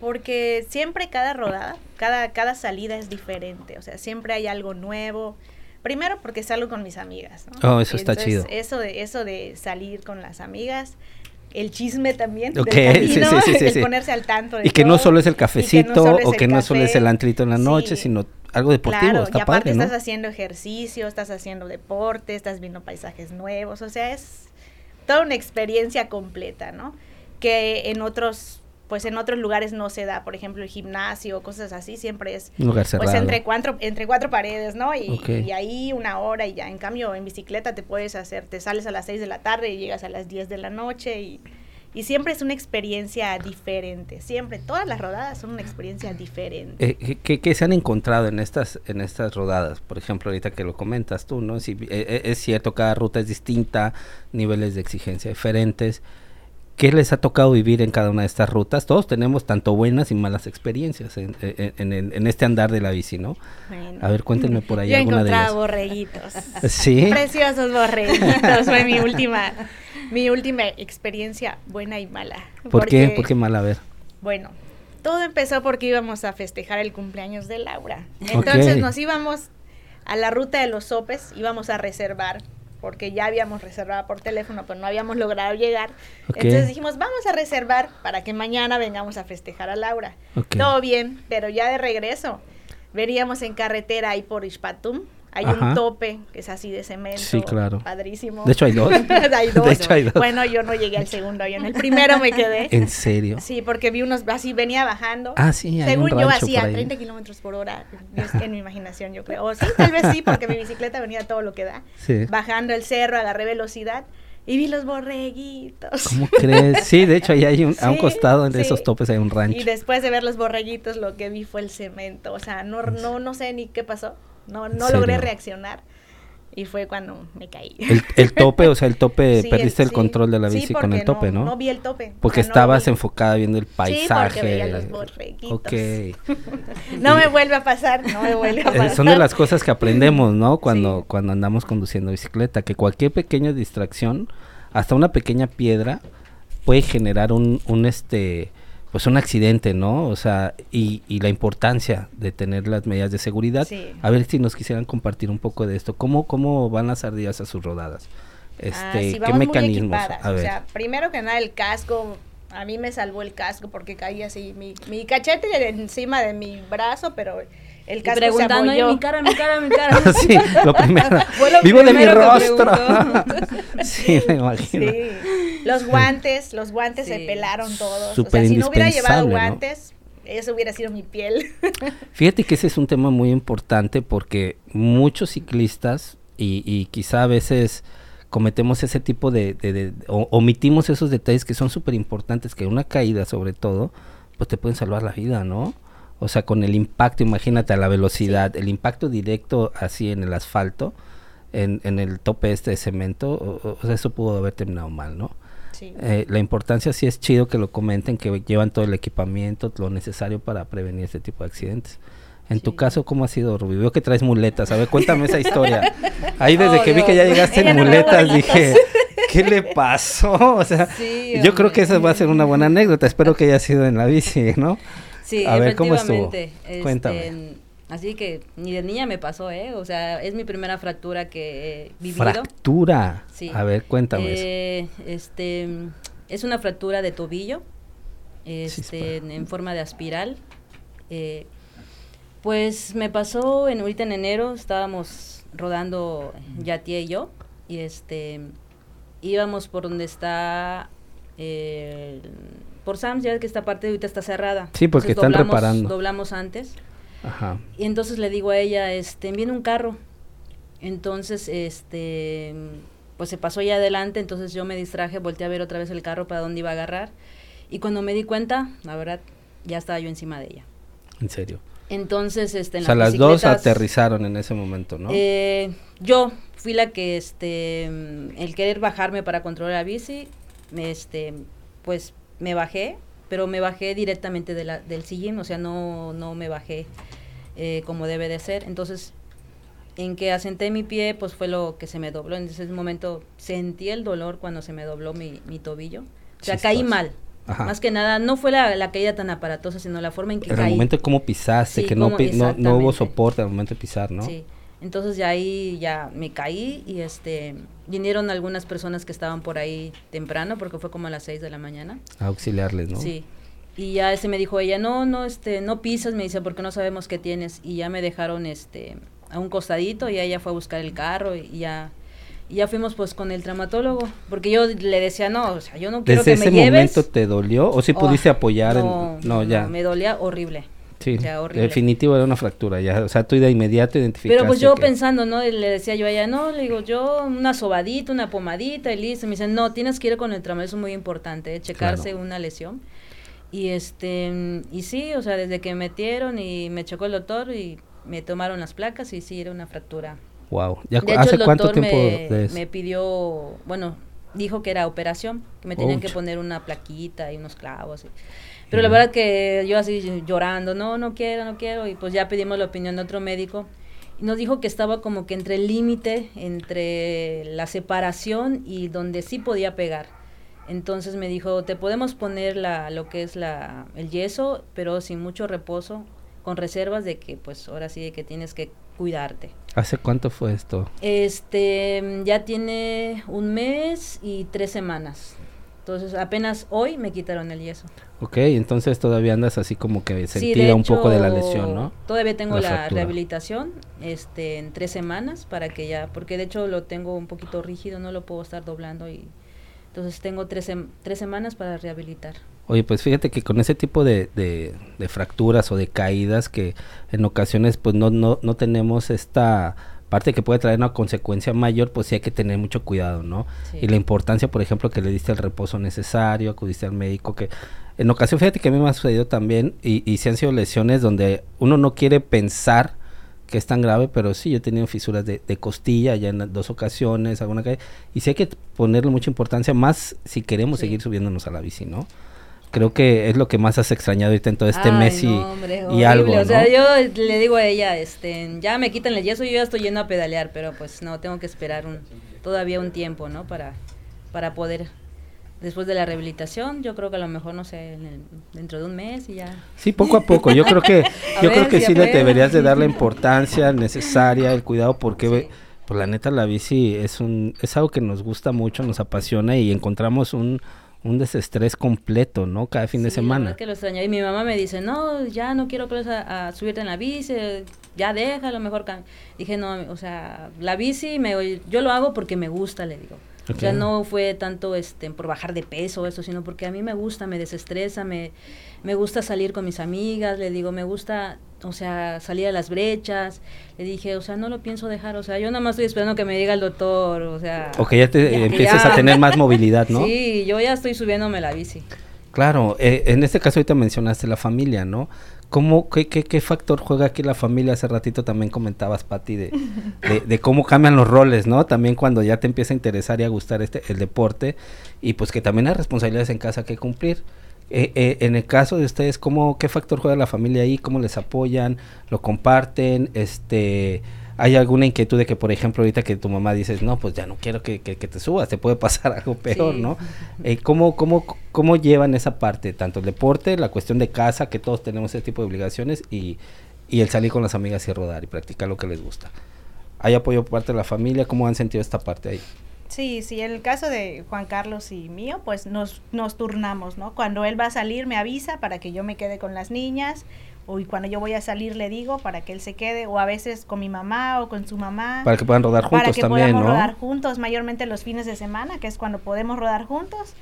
Porque siempre cada rodada, cada, cada salida es diferente, o sea, siempre hay algo nuevo. Primero porque salgo con mis amigas, ¿no? Oh, eso está chido. Eso de, eso de salir con las amigas, el chisme también, okay, sí, sí, sí, (laughs) el ponerse al tanto de Y que no solo es el cafecito o que no solo es el antrito en la noche, sino algo deportivo, claro, está y aparte estás haciendo ejercicio, estás haciendo deporte, estás viendo paisajes nuevos, o sea, es toda una experiencia completa, ¿no? Que en otros pues en otros lugares no se da, por ejemplo, el gimnasio, cosas así, siempre es pues entre cuatro, entre cuatro paredes, ¿no? Y, y, ahí una hora y ya, en cambio en bicicleta te puedes hacer, te sales a las seis de la tarde y llegas a las diez de la noche y, y siempre es una experiencia diferente, siempre, todas las rodadas son una experiencia diferente. Eh, ¿qué, ¿qué, se han encontrado en estas, en estas rodadas? Por ejemplo, ahorita que lo comentas tú, ¿no? Si, eh, eh, es cierto, cada ruta es distinta, niveles de exigencia diferentes, ¿Qué les ha tocado vivir en cada una de estas rutas? Todos tenemos tanto buenas y malas experiencias en, en, este andar de la bici, ¿no? a ver, cuéntenme por ahí yo alguna de ellas. borreguitos. (laughs) ¿Sí? Preciosos borreguitos. Fue mi última, mi última experiencia buena y mala. ¿Por qué? ¿Por qué mala? A ver. Bueno, todo empezó porque íbamos a festejar el cumpleaños de Laura. Entonces nos íbamos a la ruta de los sopes, íbamos a reservar porque ya habíamos reservado por teléfono, pero no habíamos logrado llegar. Entonces dijimos, vamos a reservar para que mañana vengamos a festejar a Laura. Todo bien, pero ya de regreso, veríamos en carretera ahí por Ishpatum, hay un tope que es así de cemento. Sí, claro. Padrísimo. De hecho hay dos. (laughs) hay (laughs) dos. De hecho hay dos. Bueno, yo no llegué al segundo, yo en el primero me quedé. (laughs) ¿En serio? Sí, porque vi unos, así venía bajando. Ah, sí, hay Según yo hacía 30 kilómetros por hora, en mi imaginación yo creo. O sí, tal vez sí, porque mi bicicleta venía todo lo que da. Sí. Bajando el cerro, agarré velocidad. Y vi los borreguitos. ¿Cómo crees? Sí, de hecho ahí hay un, a un costado de esos topes hay un rancho. Y después de ver los borreguitos lo que vi fue el cemento. O sea, no, no, no sé ni qué pasó. No, no logré reaccionar. Y fue cuando me caí. El, tope, o sea, el tope, (laughs) perdiste el, control de la bici con el tope, ¿no? No vi el tope. Porque estabas enfocada viendo el paisaje. Sí, porque veía los borreguitos. Ok. (laughs) no me vuelve a pasar, no me vuelve a pasar. Son de las cosas que aprendemos, ¿no? Cuando, cuando andamos conduciendo bicicleta, que cualquier pequeña distracción, hasta una pequeña piedra, puede generar un, un este pues un accidente, ¿no? O sea, y, y, la importancia de tener las medidas de seguridad. A ver si nos quisieran compartir un poco de esto. ¿Cómo, cómo van las ardillas a sus rodadas? Este, ¿Qué mecanismos? A ver. O sea, primero que nada el casco, a mí me salvó el casco porque caí así, mi, mi cachete encima de mi brazo, pero el casco preguntando se mi cara, mi cara, mi cara. (laughs) sí, lo primero. (laughs) Vivo de mi rostro. (laughs) sí, me imagino. Sí. Los guantes, los guantes se pelaron todos. o sea, si no hubiera llevado guantes, eso hubiera sido mi piel. Fíjate que ese es un tema muy importante porque muchos ciclistas y, y quizá a veces cometemos ese tipo de, de, omitimos esos detalles que son súper importantes, que una caída sobre todo, pues te pueden salvar la vida, ¿no? O sea, con el impacto, imagínate a la velocidad, el impacto directo así en el asfalto, en, en el tope este de cemento, o, sea, eso pudo haber terminado mal, ¿no? Eh, la importancia sí es chido que lo comenten, que llevan todo el equipamiento, lo necesario para prevenir este tipo de accidentes. En tu caso, ¿cómo ha sido, Rubí? Veo que traes muletas. A ver, cuéntame esa (laughs) historia. Ahí desde que vi que ya llegaste en muletas, dije, ¿qué le pasó? (laughs) O sea, yo creo que esa va a ser una buena anécdota. Espero que haya sido en la bici, ¿no? Sí, a ver, ¿cómo estuvo? Este, Cuéntame. Así que ni de niña me pasó, ¿eh? O sea, es mi primera fractura que he vivido. ¿Fractura? Sí. A ver, cuéntame eh, Este, es una fractura de tobillo, este, en forma de espiral. Eh, pues me pasó en, ahorita en enero, estábamos rodando Yatia y yo, y este, íbamos por donde está... por Sams, ya que esta parte de ahorita está cerrada. Sí, porque están reparando. Doblamos antes y entonces le digo a ella, este, viene un carro. Entonces, este, pues se pasó ya adelante, entonces yo me distraje, volteé a ver otra vez el carro para dónde iba a agarrar. Y cuando me di cuenta, la verdad, ya estaba yo encima de ella. ¿En serio? Entonces, este, en o sea, las dos aterrizaron en ese momento, ¿no? Eh, yo fui la que, este, el querer bajarme para controlar la bici, este, pues me bajé, pero me bajé directamente de la, del sillín, o sea, no, no me bajé eh, como debe de ser. Entonces, en que asenté mi pie, pues fue lo que se me dobló. En ese momento sentí el dolor cuando se me dobló mi, mi tobillo. O sea, caí mal. Más que nada, no fue la, la, caída tan aparatosa, sino la forma en que en caí. el momento de cómo pisaste, que no, no, no, hubo soporte al momento de pisar, ¿no? Sí. Entonces ya ahí ya me caí y este vinieron algunas personas que estaban por ahí temprano porque fue como a las 6 de la mañana. A auxiliarles, ¿no? Sí. Y ya ese me dijo ella, "No, no este no pisas", me dice, "porque no sabemos qué tienes." Y ya me dejaron este a un costadito y ella fue a buscar el carro y ya y ya fuimos pues con el traumatólogo, porque yo le decía, no, o sea, yo no quiero que me lleves. ¿Desde ese momento te dolió o si sí pudiste apoyar? No, en, no, ya. me dolía horrible. Sí, definitivo era una fractura, ya, o sea, tú de inmediato identificaste Pero pues yo que... pensando, ¿no? Le decía yo a ella, no, le digo, yo una sobadita, una pomadita y listo. Me dicen, no, tienes que ir con el traumatólogo, eso es muy importante, ¿eh? checarse claro. una lesión. Y este, y sí, o sea, desde que me metieron y me chocó el doctor y me tomaron las placas y sí, era una fractura Wow. ¿Ya de ¿Hace hecho, el cuánto doctor tiempo me, de eso? me pidió, bueno, dijo que era operación, que me tenían que poner una plaquita y unos clavos. Y, pero la verdad que yo así llorando, no, no quiero, no quiero. Y pues ya pedimos la opinión de otro médico. Y nos dijo que estaba como que entre el límite, entre la separación y donde sí podía pegar. Entonces me dijo, te podemos poner la, lo que es la, el yeso, pero sin mucho reposo, con reservas de que pues ahora sí de que tienes que cuidarte. ¿Hace cuánto fue esto? Este, ya tiene un mes y tres semanas. Entonces, apenas hoy me quitaron el yeso. Ok, entonces todavía andas así como que sentida sí, un poco de la lesión, ¿no? Todavía tengo la, la rehabilitación este, en tres semanas para que ya, porque de hecho lo tengo un poquito rígido, no lo puedo estar doblando y entonces tengo tres, tres semanas para rehabilitar. Oye, pues fíjate que con ese tipo de, de, de, fracturas o de caídas que en ocasiones pues no, no, no tenemos esta parte que puede traer una consecuencia mayor, pues sí hay que tener mucho cuidado, ¿no? Sí. Y la importancia, por ejemplo, que le diste el reposo necesario, acudiste al médico, que en ocasión, fíjate que a mí me ha sucedido también, y, y se han sido lesiones donde uno no quiere pensar que es tan grave, pero sí, yo he tenido fisuras de, de costilla ya en dos ocasiones, alguna caída, y sí hay que ponerle mucha importancia, más si queremos sí. seguir subiéndonos a la bici, ¿no? Creo que es lo que más has extrañado ahorita en todo este Ay, mes y, no, hombre, y algo. O ¿no? sea, yo le digo a ella, este, ya me quitan el yeso, yo ya estoy yendo a pedalear, pero pues no, tengo que esperar un, todavía un tiempo, ¿no? Para, para poder, después de la rehabilitación, yo creo que a lo mejor, no sé, el, dentro de un mes y ya. Sí, poco a poco. Yo creo que, (laughs) yo ver, creo que si sí le deberías de dar la importancia necesaria, el cuidado, porque sí. pues la neta la bici es un, es algo que nos gusta mucho, nos apasiona y encontramos un un desestrés completo, ¿no? Cada fin sí, de semana. La que lo extraño. Y mi mamá me dice, no, ya no quiero que a, a, subirte en la bici, ya déjalo, mejor. Dije, no, o sea, la bici, me, yo lo hago porque me gusta, le digo. Okay. O sea, no fue tanto este, por bajar de peso eso, sino porque a mí me gusta, me desestresa, me, me gusta salir con mis amigas, le digo, me gusta, o sea, salir a las brechas. Le dije, o sea, no lo pienso dejar, o sea, yo nada más estoy esperando que me diga el doctor, o sea. O que ya te (laughs) ya, empieces ya. a tener más movilidad, ¿no? (laughs) Sí, yo ya estoy subiéndome la bici. Claro, eh, en este caso ahorita mencionaste la familia, ¿no? ¿Cómo, qué, qué, qué, factor juega aquí la familia? Hace ratito también comentabas, Pati, de, (laughs) de, de, cómo cambian los roles, ¿no? También cuando ya te empieza a interesar y a gustar este el deporte y pues que también hay responsabilidades en casa que cumplir. Eh, eh, en el caso de ustedes, ¿cómo, ¿qué factor juega la familia ahí? ¿Cómo les apoyan? ¿Lo comparten? este ¿Hay alguna inquietud de que, por ejemplo, ahorita que tu mamá dices, no, pues ya no quiero que, que, que te subas, te puede pasar (laughs) algo peor, sí. ¿no? Eh, ¿cómo, cómo, ¿Cómo llevan esa parte? Tanto el deporte, la cuestión de casa, que todos tenemos ese tipo de obligaciones, y, y el salir con las amigas y rodar y practicar lo que les gusta. ¿Hay apoyo por parte de la familia? ¿Cómo han sentido esta parte ahí? Sí, sí, en el caso de Juan Carlos y mío, pues nos, nos turnamos, ¿no? Cuando él va a salir me avisa para que yo me quede con las niñas, o y cuando yo voy a salir le digo para que él se quede, o a veces con mi mamá o con su mamá. Para que puedan rodar juntos para que también, podamos ¿no? rodar juntos, mayormente los fines de semana, que es cuando podemos rodar juntos.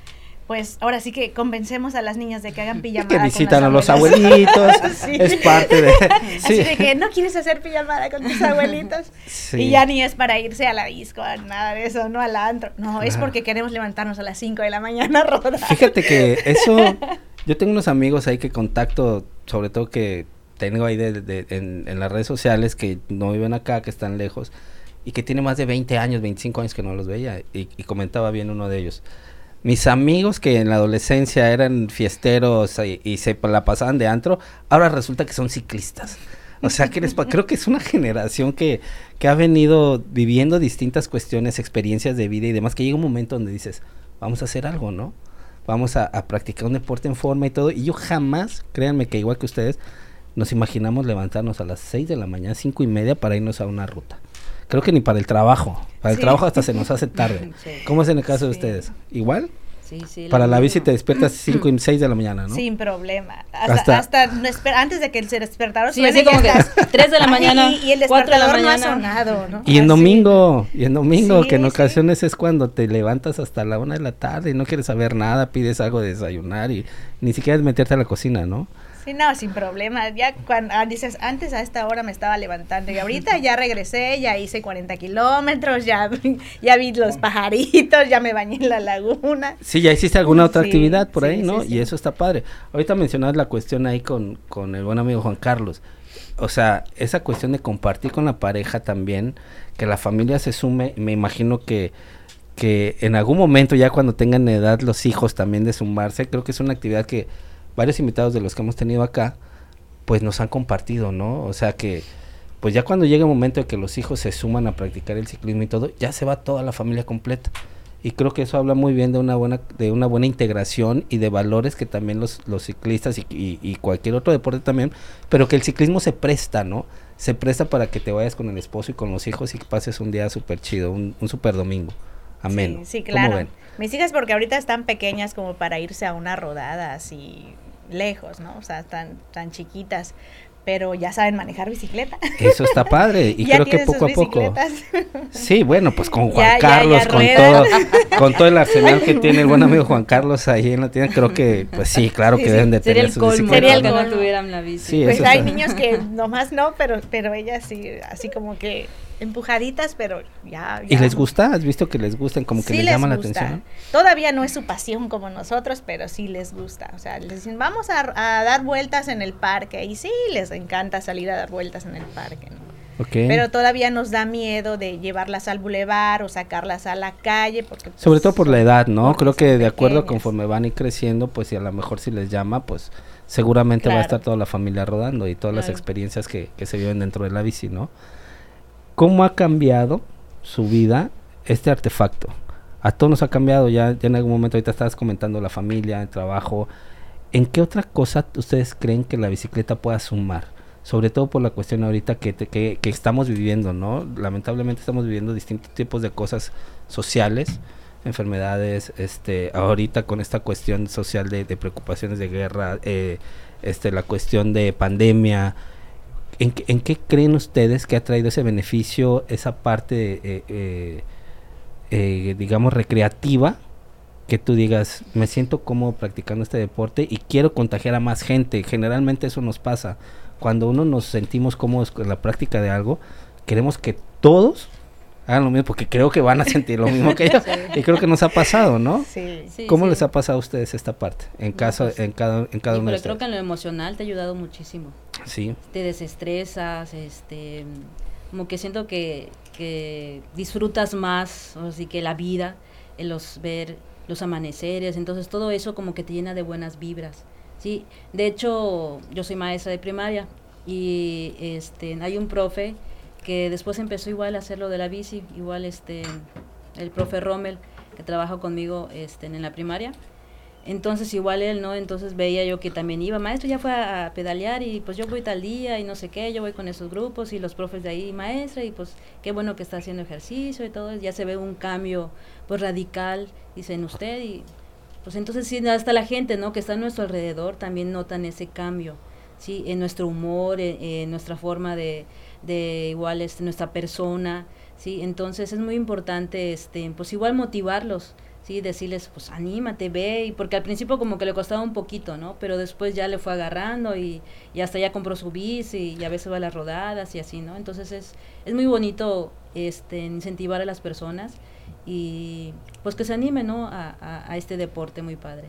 Pues ahora sí que convencemos a las niñas de que hagan pijamada. Que visitan a los abuelitos, (laughs) sí. es parte de... Sí. Así de que no quieres hacer pijamada con tus abuelitos. Sí. Y ya ni es para irse a la disco, nada de eso, no al antro. No, claro. es porque queremos levantarnos a las 5 de la mañana a rodar. Fíjate que eso... Yo tengo unos amigos ahí que contacto, sobre todo que tengo ahí de, de, en, en, las redes sociales que no viven acá, que están lejos y que tiene más de 20 años, 25 años que no los veía y, y comentaba bien uno de ellos. Mis amigos que en la adolescencia eran fiesteros y, se la pasaban de antro, ahora resulta que son ciclistas. O sea, que les creo que es una generación que, que ha venido viviendo distintas cuestiones, experiencias de vida y demás, que llega un momento donde dices, vamos a hacer algo, ¿no? Vamos a, practicar un deporte en forma y todo. Y yo jamás, créanme que igual que ustedes, nos imaginamos levantarnos a las 6 de la mañana, cinco y media para irnos a una ruta. Creo que ni para el trabajo. Para el trabajo hasta se nos hace tarde. (laughs) ¿Cómo es en el caso de ustedes? ¿Igual? Sí, sí. Para la bici te despiertas 5 y (clears throat) 6 de la mañana, ¿no? Sin problema. Hasta, hasta, antes de que se despertaron. Sí, así como que 3 de la (laughs) mañana. y, y, el despertador no ha sonado, ¿no? Y en domingo, y en domingo, que en ocasiones es cuando te levantas hasta la 1 de la tarde y no quieres saber nada, pides algo de desayunar y ni siquiera es meterte a la cocina, ¿no? Sí, no, sin problema. Ya cuando ah, dices, antes a esta hora me estaba levantando y ahorita (laughs) ya regresé, ya hice 40 kilómetros, ya, (laughs) ya vi los pajaritos, ya me bañé en la laguna. Sí, ya hiciste alguna otra actividad por ahí, ¿no? y eso está padre. Ahorita mencionabas la cuestión ahí con, con el buen amigo Juan Carlos. O sea, esa cuestión de compartir con la pareja también, que la familia se sume, me imagino que que en algún momento ya cuando tengan edad los hijos también de sumarse, creo que es una actividad que varios invitados de los que hemos tenido acá, pues nos han compartido, ¿no? O sea que, pues ya cuando llega el momento de que los hijos se suman a practicar el ciclismo y todo, ya se va toda la familia completa. Y creo que eso habla muy bien de una buena, de una buena integración y de valores que también los, los ciclistas y, y, cualquier otro deporte también, pero que el ciclismo se presta, ¿no? Se presta para que te vayas con el esposo y con los hijos y que pases un día súper chido, un, un súper domingo. Amén. Sí, sí claro. Mis hijas porque ahorita están pequeñas como para irse a una rodada así lejos, ¿no? O sea, están tan chiquitas, pero ya saben manejar bicicleta. Eso está padre y (laughs) creo que poco a poco. Sí, bueno, pues con (laughs) Juan Carlos, con todo, (laughs) con todo el arsenal que tiene el buen amigo Juan Carlos ahí en la tienda, creo que, pues sí, claro que deben de tener sus bicicletas. Sería el colmo que no tuvieran la bici. pues hay niños que nomás no, pero, pero ellas sí, así como que empujaditas, pero ya, ¿Y les gusta? ¿Has visto que les gustan? Como que les, llama la atención. Todavía no es su pasión como nosotros, pero sí les gusta. O sea, les dicen, vamos a, dar vueltas en el parque. Y sí, les encanta salir a dar vueltas en el parque, ¿no? Pero todavía nos da miedo de llevarlas al bulevar o sacarlas a la calle. porque pues, Sobre todo por la edad, ¿no? Creo que de acuerdo conforme van y creciendo, pues si a lo mejor si les llama, pues seguramente va a estar toda la familia rodando y todas las experiencias que, que se viven dentro de la bici, ¿no? ¿Cómo ha cambiado su vida este artefacto? A todos nos ha cambiado, ya, en algún momento ahorita estabas comentando la familia, el trabajo. ¿En qué otra cosa ustedes creen que la bicicleta pueda sumar? Sobre todo por la cuestión ahorita que, que, estamos viviendo, ¿no? Lamentablemente estamos viviendo distintos tipos de cosas sociales, enfermedades, este, ahorita con esta cuestión social de, preocupaciones de guerra, eh, este, la cuestión de pandemia, ¿En, qué creen ustedes que ha traído ese beneficio, esa parte, eh, eh, digamos, recreativa? Que tú digas, me siento cómodo practicando este deporte y quiero contagiar a más gente. Generalmente eso nos pasa. Cuando uno nos sentimos cómodos con la práctica de algo, queremos que todos hagan lo mismo porque creo que van a sentir lo mismo que ellos (laughs) y creo que nos ha pasado, ¿no? Sí. ¿Cómo les ha pasado a ustedes esta parte en caso pues, en cada en cada uno de creo que en lo emocional te ha ayudado muchísimo. Sí. Te desestresas, este como que siento que, que disfrutas más, así que la vida, en los ver los amaneceres, entonces todo eso como que te llena de buenas vibras. Sí, de hecho, yo soy maestra de primaria y este hay un profe que después empezó igual a hacer lo de la bici, igual este el profe Rommel que trabaja conmigo este, en la primaria. Entonces igual él, ¿no? Entonces veía yo que también iba, maestro ya fue a, pedalear y pues yo voy tal día y no sé qué, yo voy con esos grupos y los profes de ahí, maestra, y pues qué bueno que está haciendo ejercicio y todo, ya se ve un cambio pues radical, dicen usted, y pues entonces sí, hasta la gente, ¿no? Que está a nuestro alrededor también notan ese cambio, ¿sí? En nuestro humor, en nuestra forma de, de igual este, nuestra persona, ¿sí? Entonces es muy importante, este, pues igual motivarlos, ¿sí? Decirles, pues anímate, ve, y porque al principio como que le costaba un poquito, ¿no? Pero después ya le fue agarrando y, y hasta ya compró su bici y a veces va a las rodadas y así, ¿no? Entonces es, es muy bonito este, incentivar a las personas y pues que se animen, ¿no? A, a, este deporte muy padre.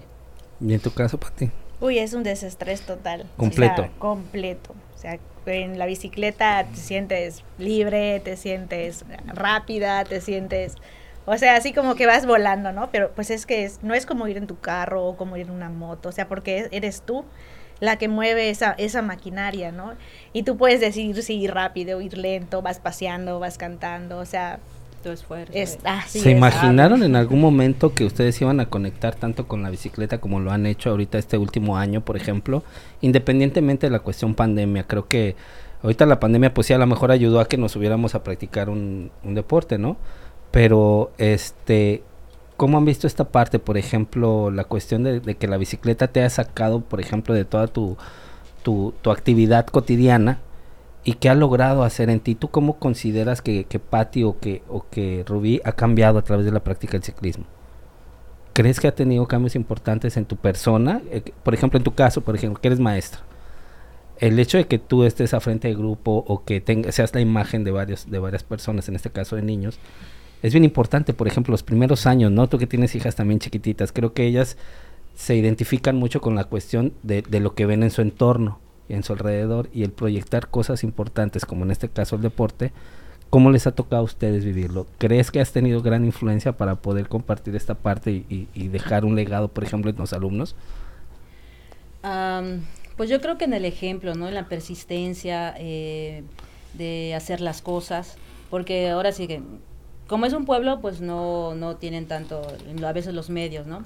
¿Y en tu caso, Pati? Uy, es un desestrés total. Completo. completo. O sea, en la bicicleta te sientes libre, te sientes rápida, te sientes O sea, así como que vas volando, ¿no? Pero pues es que es, no es como ir en tu carro o como ir en una moto, o sea, porque eres tú la que mueve esa, esa maquinaria, ¿no? Y tú puedes decir si ir rápido, ir lento, vas paseando, vas cantando, o sea, Tu esfuerzo. es, así ¿Se es. imaginaron en algún momento que ustedes iban a conectar tanto con la bicicleta como lo han hecho ahorita este último año, por ejemplo? Independientemente de la cuestión pandemia, creo que ahorita la pandemia pues sí a lo mejor ayudó a que nos hubiéramos a practicar un, un deporte, ¿no? Pero este, ¿cómo han visto esta parte? Por ejemplo, la cuestión de, que la bicicleta te ha sacado, por ejemplo, de toda tu, tu, tu actividad cotidiana y qué ha logrado hacer en ti. ¿Tú cómo consideras que, que Patti o que, o que Rubí ha cambiado a través de la práctica del ciclismo? ¿Crees que ha tenido cambios importantes en tu persona? Eh, por ejemplo, en tu caso, por ejemplo, que eres maestra. El hecho de que tú estés a frente de grupo o que tengas, seas la imagen de, varios, de varias personas, en este caso de niños, es bien importante. Por ejemplo, los primeros años, ¿no? Tú que tienes hijas también chiquititas, creo que ellas se identifican mucho con la cuestión de, de lo que ven en su entorno en su alrededor y el proyectar cosas importantes, como en este caso el deporte, ¿cómo les ha tocado a ustedes vivirlo? ¿Crees que has tenido gran influencia para poder compartir esta parte y, y- dejar un legado, por ejemplo, en los alumnos? Pues yo creo que en el ejemplo, ¿no? En la persistencia eh, de hacer las cosas, porque ahora sí que, como es un pueblo, pues no, no tienen tanto, a veces los medios, ¿no?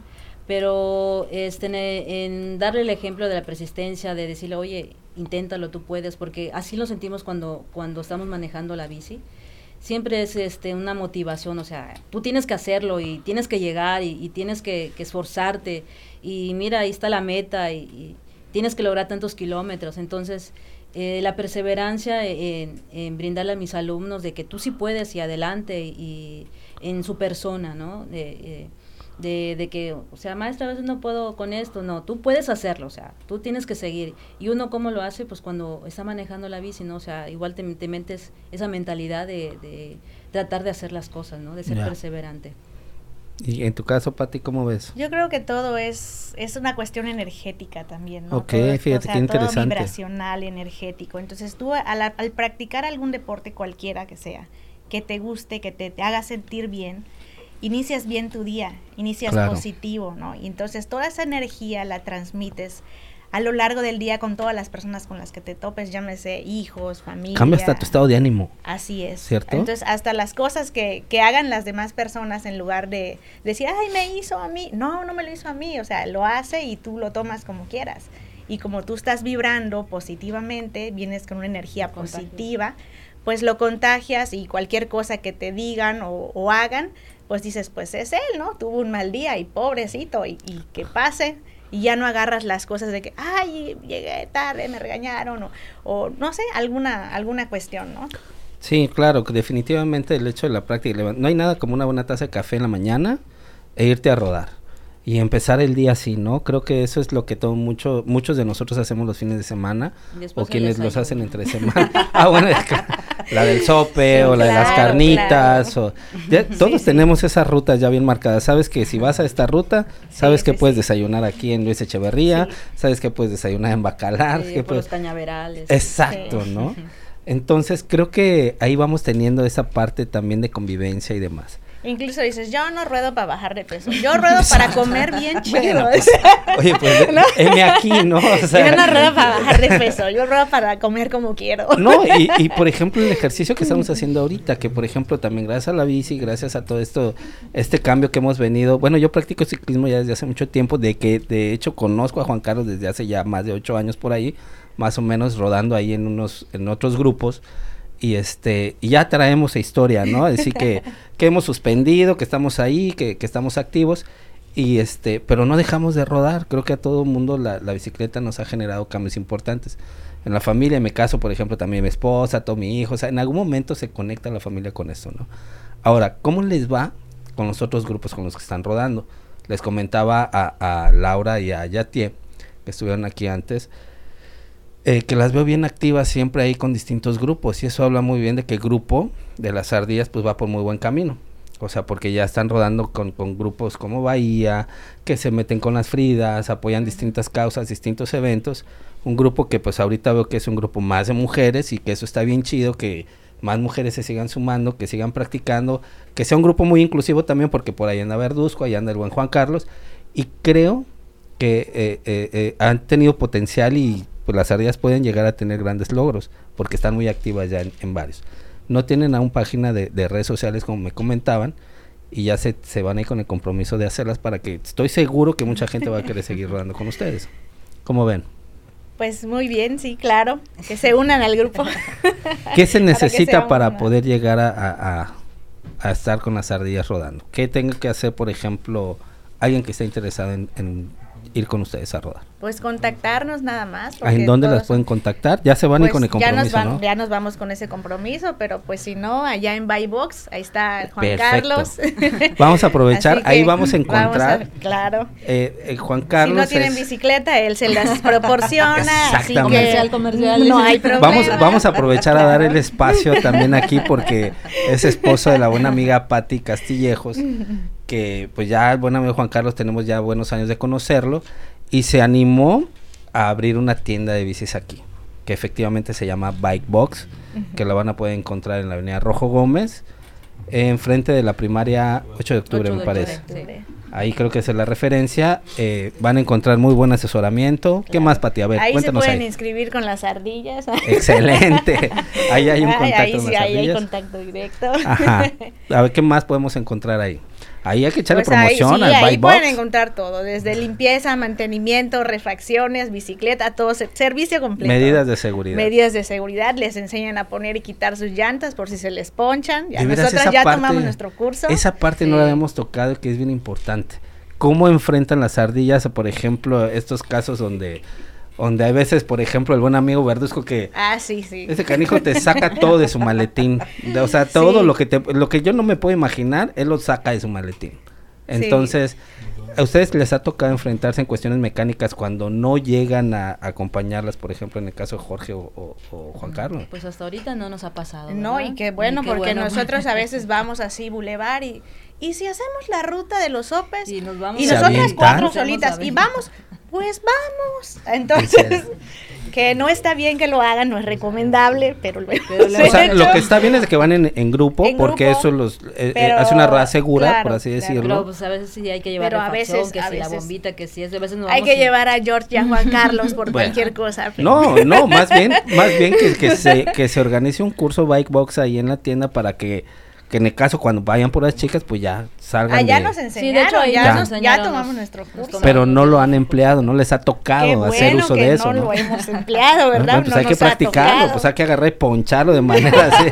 Pero este, en, darle el ejemplo de la persistencia, de decirle, oye, inténtalo, tú puedes, porque así lo sentimos cuando, cuando estamos manejando la bici siempre es este una motivación, o sea, tú tienes que hacerlo y tienes que llegar y, tienes que, que esforzarte y mira, ahí está la meta y tienes que lograr tantos kilómetros. Entonces, eh, la perseverancia en, en brindarle a mis alumnos de que tú sí puedes y adelante y en su persona, ¿no? De, eh, de, de que, o sea, maestra, a veces no puedo con esto, no, tú puedes hacerlo, o sea, tú tienes que seguir. Y uno, ¿cómo lo hace? Pues cuando está manejando la bici, ¿no? O sea, igual te, te metes esa mentalidad de, de tratar de hacer las cosas, ¿no? De ser Ya. perseverante. Y en tu caso, Pati, ¿cómo ves? Yo creo que todo es, es una cuestión energética también, ¿no? Ok, Todo fíjate qué todo interesante. vibracional, energético. Entonces tú al, al practicar algún deporte cualquiera que sea, que te guste, que te, te haga sentir bien, inicias bien tu día, inicias Claro. positivo, ¿no? Y entonces toda esa energía la transmites a lo largo del día con todas las personas con las que te topes, llámese hijos, familia. Cambia hasta tu estado de ánimo. Así es. ¿Cierto? Entonces, hasta las cosas que, que hagan las demás personas en lugar de decir, ay, me hizo a mí. No, no me lo hizo a mí. O sea, lo hace y tú lo tomas como quieras. Y como tú estás vibrando positivamente, vienes con una energía positiva, pues lo contagias y cualquier cosa que te digan o, o hagan, pues dices, pues es él, ¿no? Tuvo un mal día y pobrecito y, y que pase. Y ya no agarras las cosas de que, ay, llegué tarde, me regañaron o, o no sé, alguna, alguna cuestión, ¿no? Sí, claro, definitivamente el hecho de la práctica, no hay nada como una buena taza de café en la mañana e irte a rodar y empezar el día así, ¿no? Creo que eso es lo que todo mucho, muchos de nosotros hacemos los fines de semana después o quienes los hacen entre (laughs) semana. ah, bueno, la del sope o la de las claro, carnitas o (laughs) ya todos sí. tenemos esas rutas ya bien marcadas. Sabes que si vas a esta ruta, sabes que sí, puedes sí. desayunar aquí en Luis Echeverría, Sí. sabes que puedes desayunar en Bacalar, que por los cañaverales. Exacto, Sí. ¿no? (laughs) Entonces creo que ahí vamos teniendo esa parte también de convivencia y demás. Incluso dices, yo no ruedo para bajar de peso, yo ruedo para comer bien chido. Bueno, pues, (laughs) oye, pues (laughs) heme aquí, ¿no? O sea, yo no ruedo para bajar de peso, yo ruedo para comer como quiero. (laughs) No, y, y, por ejemplo el ejercicio que estamos haciendo ahorita, que por ejemplo también gracias a la bici, gracias a todo esto, este cambio que hemos venido, bueno yo practico ciclismo ya desde hace mucho tiempo, de que de hecho conozco a Juan Carlos desde hace ya más de ocho años por ahí, más o menos rodando ahí en unos, en otros grupos, y este, ya traemos historia, ¿no? Así que, que hemos suspendido, que estamos ahí, que, estamos activos, y este, pero no dejamos de rodar, creo que a todo mundo la, la bicicleta nos ha generado cambios importantes. En la familia, en mi caso, por ejemplo, también mi esposa, todo mi hijo, en algún momento se conecta la familia con eso, ¿no? Ahora, ¿cómo les va con los otros grupos con los que están rodando? Les comentaba a, a Laura y a Yatie, que estuvieron aquí antes, eh, que las veo bien activas siempre ahí con distintos grupos, y eso habla muy bien de que el grupo de las ardillas pues va por muy buen camino. O sea, porque ya están rodando con, con grupos como Bahía, que se meten con las Fridas, apoyan distintas causas, distintos eventos. Un grupo que pues ahorita veo que es un grupo más de mujeres y que eso está bien chido, que, más mujeres se sigan sumando, que sigan practicando, que sea un grupo muy inclusivo también, porque por ahí anda Verduzco, ahí anda el buen Juan Carlos, y creo que eh, eh, eh, han tenido potencial y pues las ardillas pueden llegar a tener grandes logros, porque están muy activas ya en, varios. No tienen aún página de, de, redes sociales como me comentaban, y ya se, se van a ir con el compromiso de hacerlas para que estoy seguro que mucha gente va a querer seguir rodando con ustedes. ¿Cómo ven? Pues muy bien, sí, claro, que se unan al grupo. (laughs) (laughs) ¿Qué se necesita para, poder llegar a, a, estar con las ardillas rodando? ¿Qué tengo que hacer, por ejemplo, alguien que esté interesado en ir con ustedes a rodar? Pues contactarnos nada más. ¿En dónde las pueden contactar? Ya se van y pues con el compromiso, ya nos, ya nos vamos con ese compromiso, pero pues si no, allá en Box ahí está Juan Carlos. (laughs) vamos a aprovechar, (laughs) ahí vamos a encontrar. claro. Eh, eh, Juan Carlos. Si no tienen bicicleta, él se las (laughs) proporciona. así que comercial, comercial. No hay problema. Vamos, vamos a aprovechar a dar el espacio también aquí porque es esposo de la buena amiga Patti Castillejos que pues ya el buen amigo Juan Carlos tenemos ya buenos años de conocerlo y se animó a abrir una tienda de bicis aquí, que efectivamente se llama Bike Box, que la van a poder encontrar en la avenida Rojo Gómez, enfrente de la primaria 8 de octubre me parece. Ahí creo que es la referencia. Eh, van a encontrar muy buen asesoramiento. ¿Qué más, Pati? A ver, ahí se pueden inscribir con las ardillas. (laughs) Excelente. Ahí hay un (laughs) contacto. Ahí, sí, ahí hay contacto directo. Ajá. A ver, ¿qué (laughs) más podemos encontrar ahí? Ahí hay que echarle pues promoción ahí, sí, ahí pueden encontrar todo, desde limpieza, mantenimiento, refacciones, bicicleta, todo, servicio completo. Medidas de seguridad. Medidas de seguridad, les enseñan a poner y quitar sus llantas por si se les ponchan. Ya nosotras ya tomamos nuestro curso. Esa parte no la habíamos tocado que es bien importante. ¿Cómo enfrentan las ardillas, por ejemplo, estos casos donde donde hay veces, por ejemplo, el buen amigo Verduzco que... Ah, sí, sí. Ese canijo te saca todo de su maletín. o sea, todo lo que te, lo que yo no me puedo imaginar, él lo saca de su maletín. Entonces, ¿a ustedes les ha tocado enfrentarse en cuestiones mecánicas cuando no llegan a, acompañarlas, por ejemplo, en el caso de Jorge o, Juan Carlos? Pues hasta ahorita no nos ha pasado. No, y qué bueno, porque nosotros a veces (laughs) vamos así, bulevar, y, y si hacemos la ruta de los sopes, y, nos vamos y nosotras cuatro solitas, y vamos pues vamos. Entonces, (laughs) que no está bien que lo hagan, no es recomendable, pero, lo, o sea, lo que está bien es que van en, grupo, porque eso los eh, eh, hace una rueda segura, por así decirlo. Pero pues a veces sí hay que llevar pero a veces, que si la bombita, que si es, a veces no Hay que llevar a George y a Juan Carlos por (laughs) cualquier cosa. No, no, más bien, (laughs) más bien que, que, se, que se organice un curso Bike Box ahí en la tienda para que que en el caso cuando vayan por las chicas pues ya salgan allá nos enseñaron sí, de hecho, ya, tomamos nuestro curso. Pero no lo han empleado no les ha tocado hacer uso de eso no, lo hemos empleado verdad pues hay que practicarlo pues hay que agarrar y poncharlo de (laughs) manera así.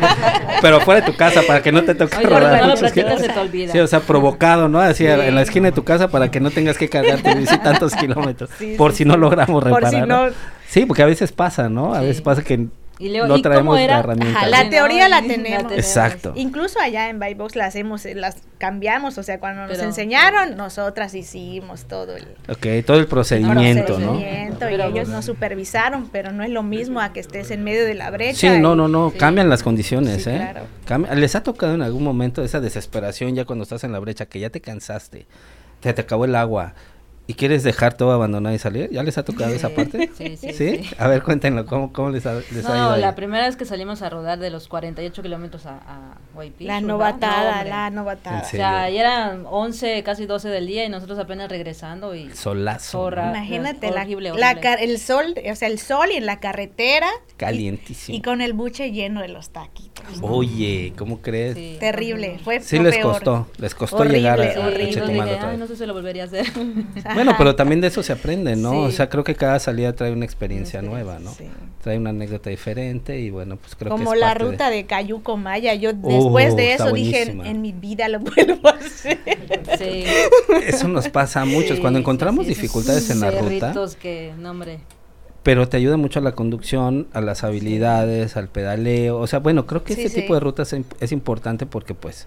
Pero fuera de tu casa para que no te toque rodar no lo practicas se te olvida. Sí o sea provocado no así en la esquina de tu casa para que no tengas que cargarte bici tantos (laughs) kilómetros por si no logramos reparar sí porque a veces pasa no a veces pasa que y no traemos la herramienta. la teoría la tenemos. Exacto. Incluso allá en Bybox la hacemos, las cambiamos, o sea, cuando nos enseñaron, nosotras hicimos todo el... Ok, todo el procedimiento, ¿no? y ellos nos supervisaron, pero no es lo mismo a que estés en medio de la brecha. Sí, no, no, no, cambian las condiciones, ¿eh? Claro. ¿Les ha tocado en algún momento esa desesperación ya cuando estás en la brecha, que ya te cansaste, te, te acabó el agua, ¿Y quieres dejar todo abandonado y salir? ¿Ya les ha tocado esa (laughs) parte? Sí, sí, sí, A ver, cuéntenlo, ¿cómo, cómo les, ha, les no, ido? No, la primera vez que salimos a rodar de los 48 kilómetros a, a La novatada, la novatada. O sea, ya eran 11, casi 12 del día y nosotros apenas regresando y... Solazo. Imagínate, la, el sol, o sea, el sol y en la carretera. Calientísimo. Y, con el buche lleno de los taquitos. Oye, ¿cómo crees? Terrible, fue Sí les costó, les costó llegar a, sí, no sé si lo volvería a hacer. (laughs) Bueno, pero también de eso se aprende, ¿no? O sea, creo que cada salida trae una experiencia nueva, ¿no? Trae una anécdota diferente y bueno, pues creo Como que Como la ruta de... Cayuco Maya, yo después de eso dije, en, mi vida lo (laughs) vuelvo a hacer. Sí. Eso nos pasa a muchos. Cuando encontramos dificultades en la ruta... que, nombre pero te ayuda mucho a la conducción, a las habilidades, al pedaleo. O sea, bueno, creo que este tipo de rutas es importante porque pues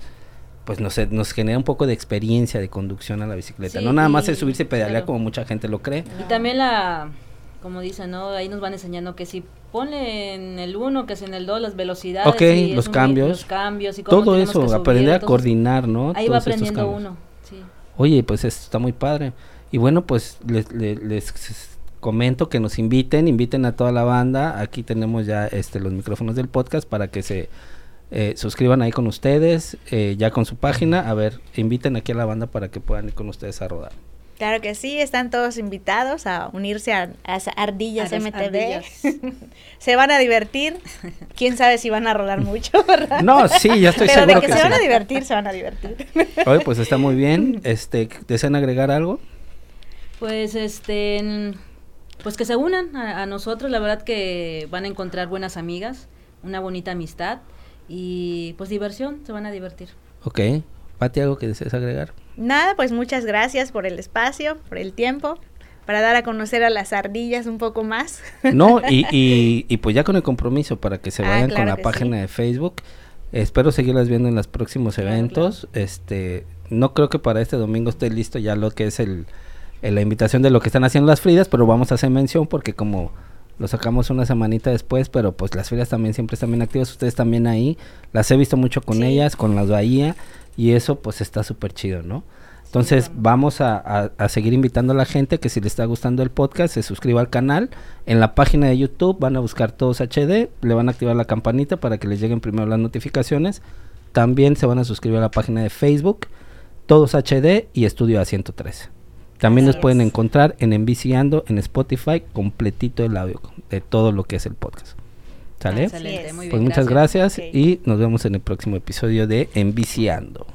pues nos, nos genera un poco de experiencia de conducción a la bicicleta. no nada más es subirse y pedalear como mucha gente lo cree. Y también la, como dicen, ¿no? Ahí nos van enseñando que si pone en el 1, que es en el 2, las velocidades. Ok, los cambios. Los cambios y cómo Todo eso, aprender a coordinar, ¿no? Ahí va aprendiendo uno, sí. Oye, pues está muy padre. Y bueno, pues les, les, les comento que nos inviten, inviten a toda la banda. Aquí tenemos ya este los micrófonos del podcast para que se eh, suscriban ahí con ustedes, eh, ya con su página. A ver, inviten aquí a la banda para que puedan ir con ustedes a rodar. Claro que sí, están todos invitados a unirse a, a Ardillas A MTV. ardillas. (laughs) se van a divertir. Quién sabe si van a rolar mucho, (laughs) ¿verdad? No, sí, ya estoy Pero seguro de que, que se van a divertir, se van a divertir. (laughs) Oye, pues está muy bien. Este, ¿desean agregar algo? Pues este, pues que se unan a, a nosotros, la verdad que van a encontrar buenas amigas, una bonita amistad y pues diversión, se van a divertir. Ok. Pati, ¿algo que desees agregar? Nada, pues muchas gracias por el espacio, por el tiempo, para dar a conocer a las ardillas un poco más. No, y, (laughs) y, y pues ya con el compromiso para que se Ah, vayan con la página sí. de Facebook. Espero seguirlas viendo en los próximos Claro, eventos. Este, no creo que para este domingo esté listo ya lo que es el, el- la invitación de lo que están haciendo las Fridas, pero vamos a hacer mención porque como lo sacamos una semanita después, pero pues las Fridas también siempre están bien activas, ustedes también ahí. Las he visto mucho con Sí. ellas, con las Bahía y eso pues está súper chido, ¿no? Entonces vamos a, a- a seguir invitando a la gente que si le está gustando el podcast se suscriba al canal. En la página de YouTube van a buscar todos HD, le van a activar la campanita para que les lleguen primero las notificaciones. También se van a suscribir a la página de Facebook, todos HD y Estudio A103. También Así nos pueden encontrar en Enviciando, en Spotify, completito el audio de todo lo que es el podcast. ¿Sale? Pues muchas gracias, y nos vemos en el próximo episodio de Enviciando.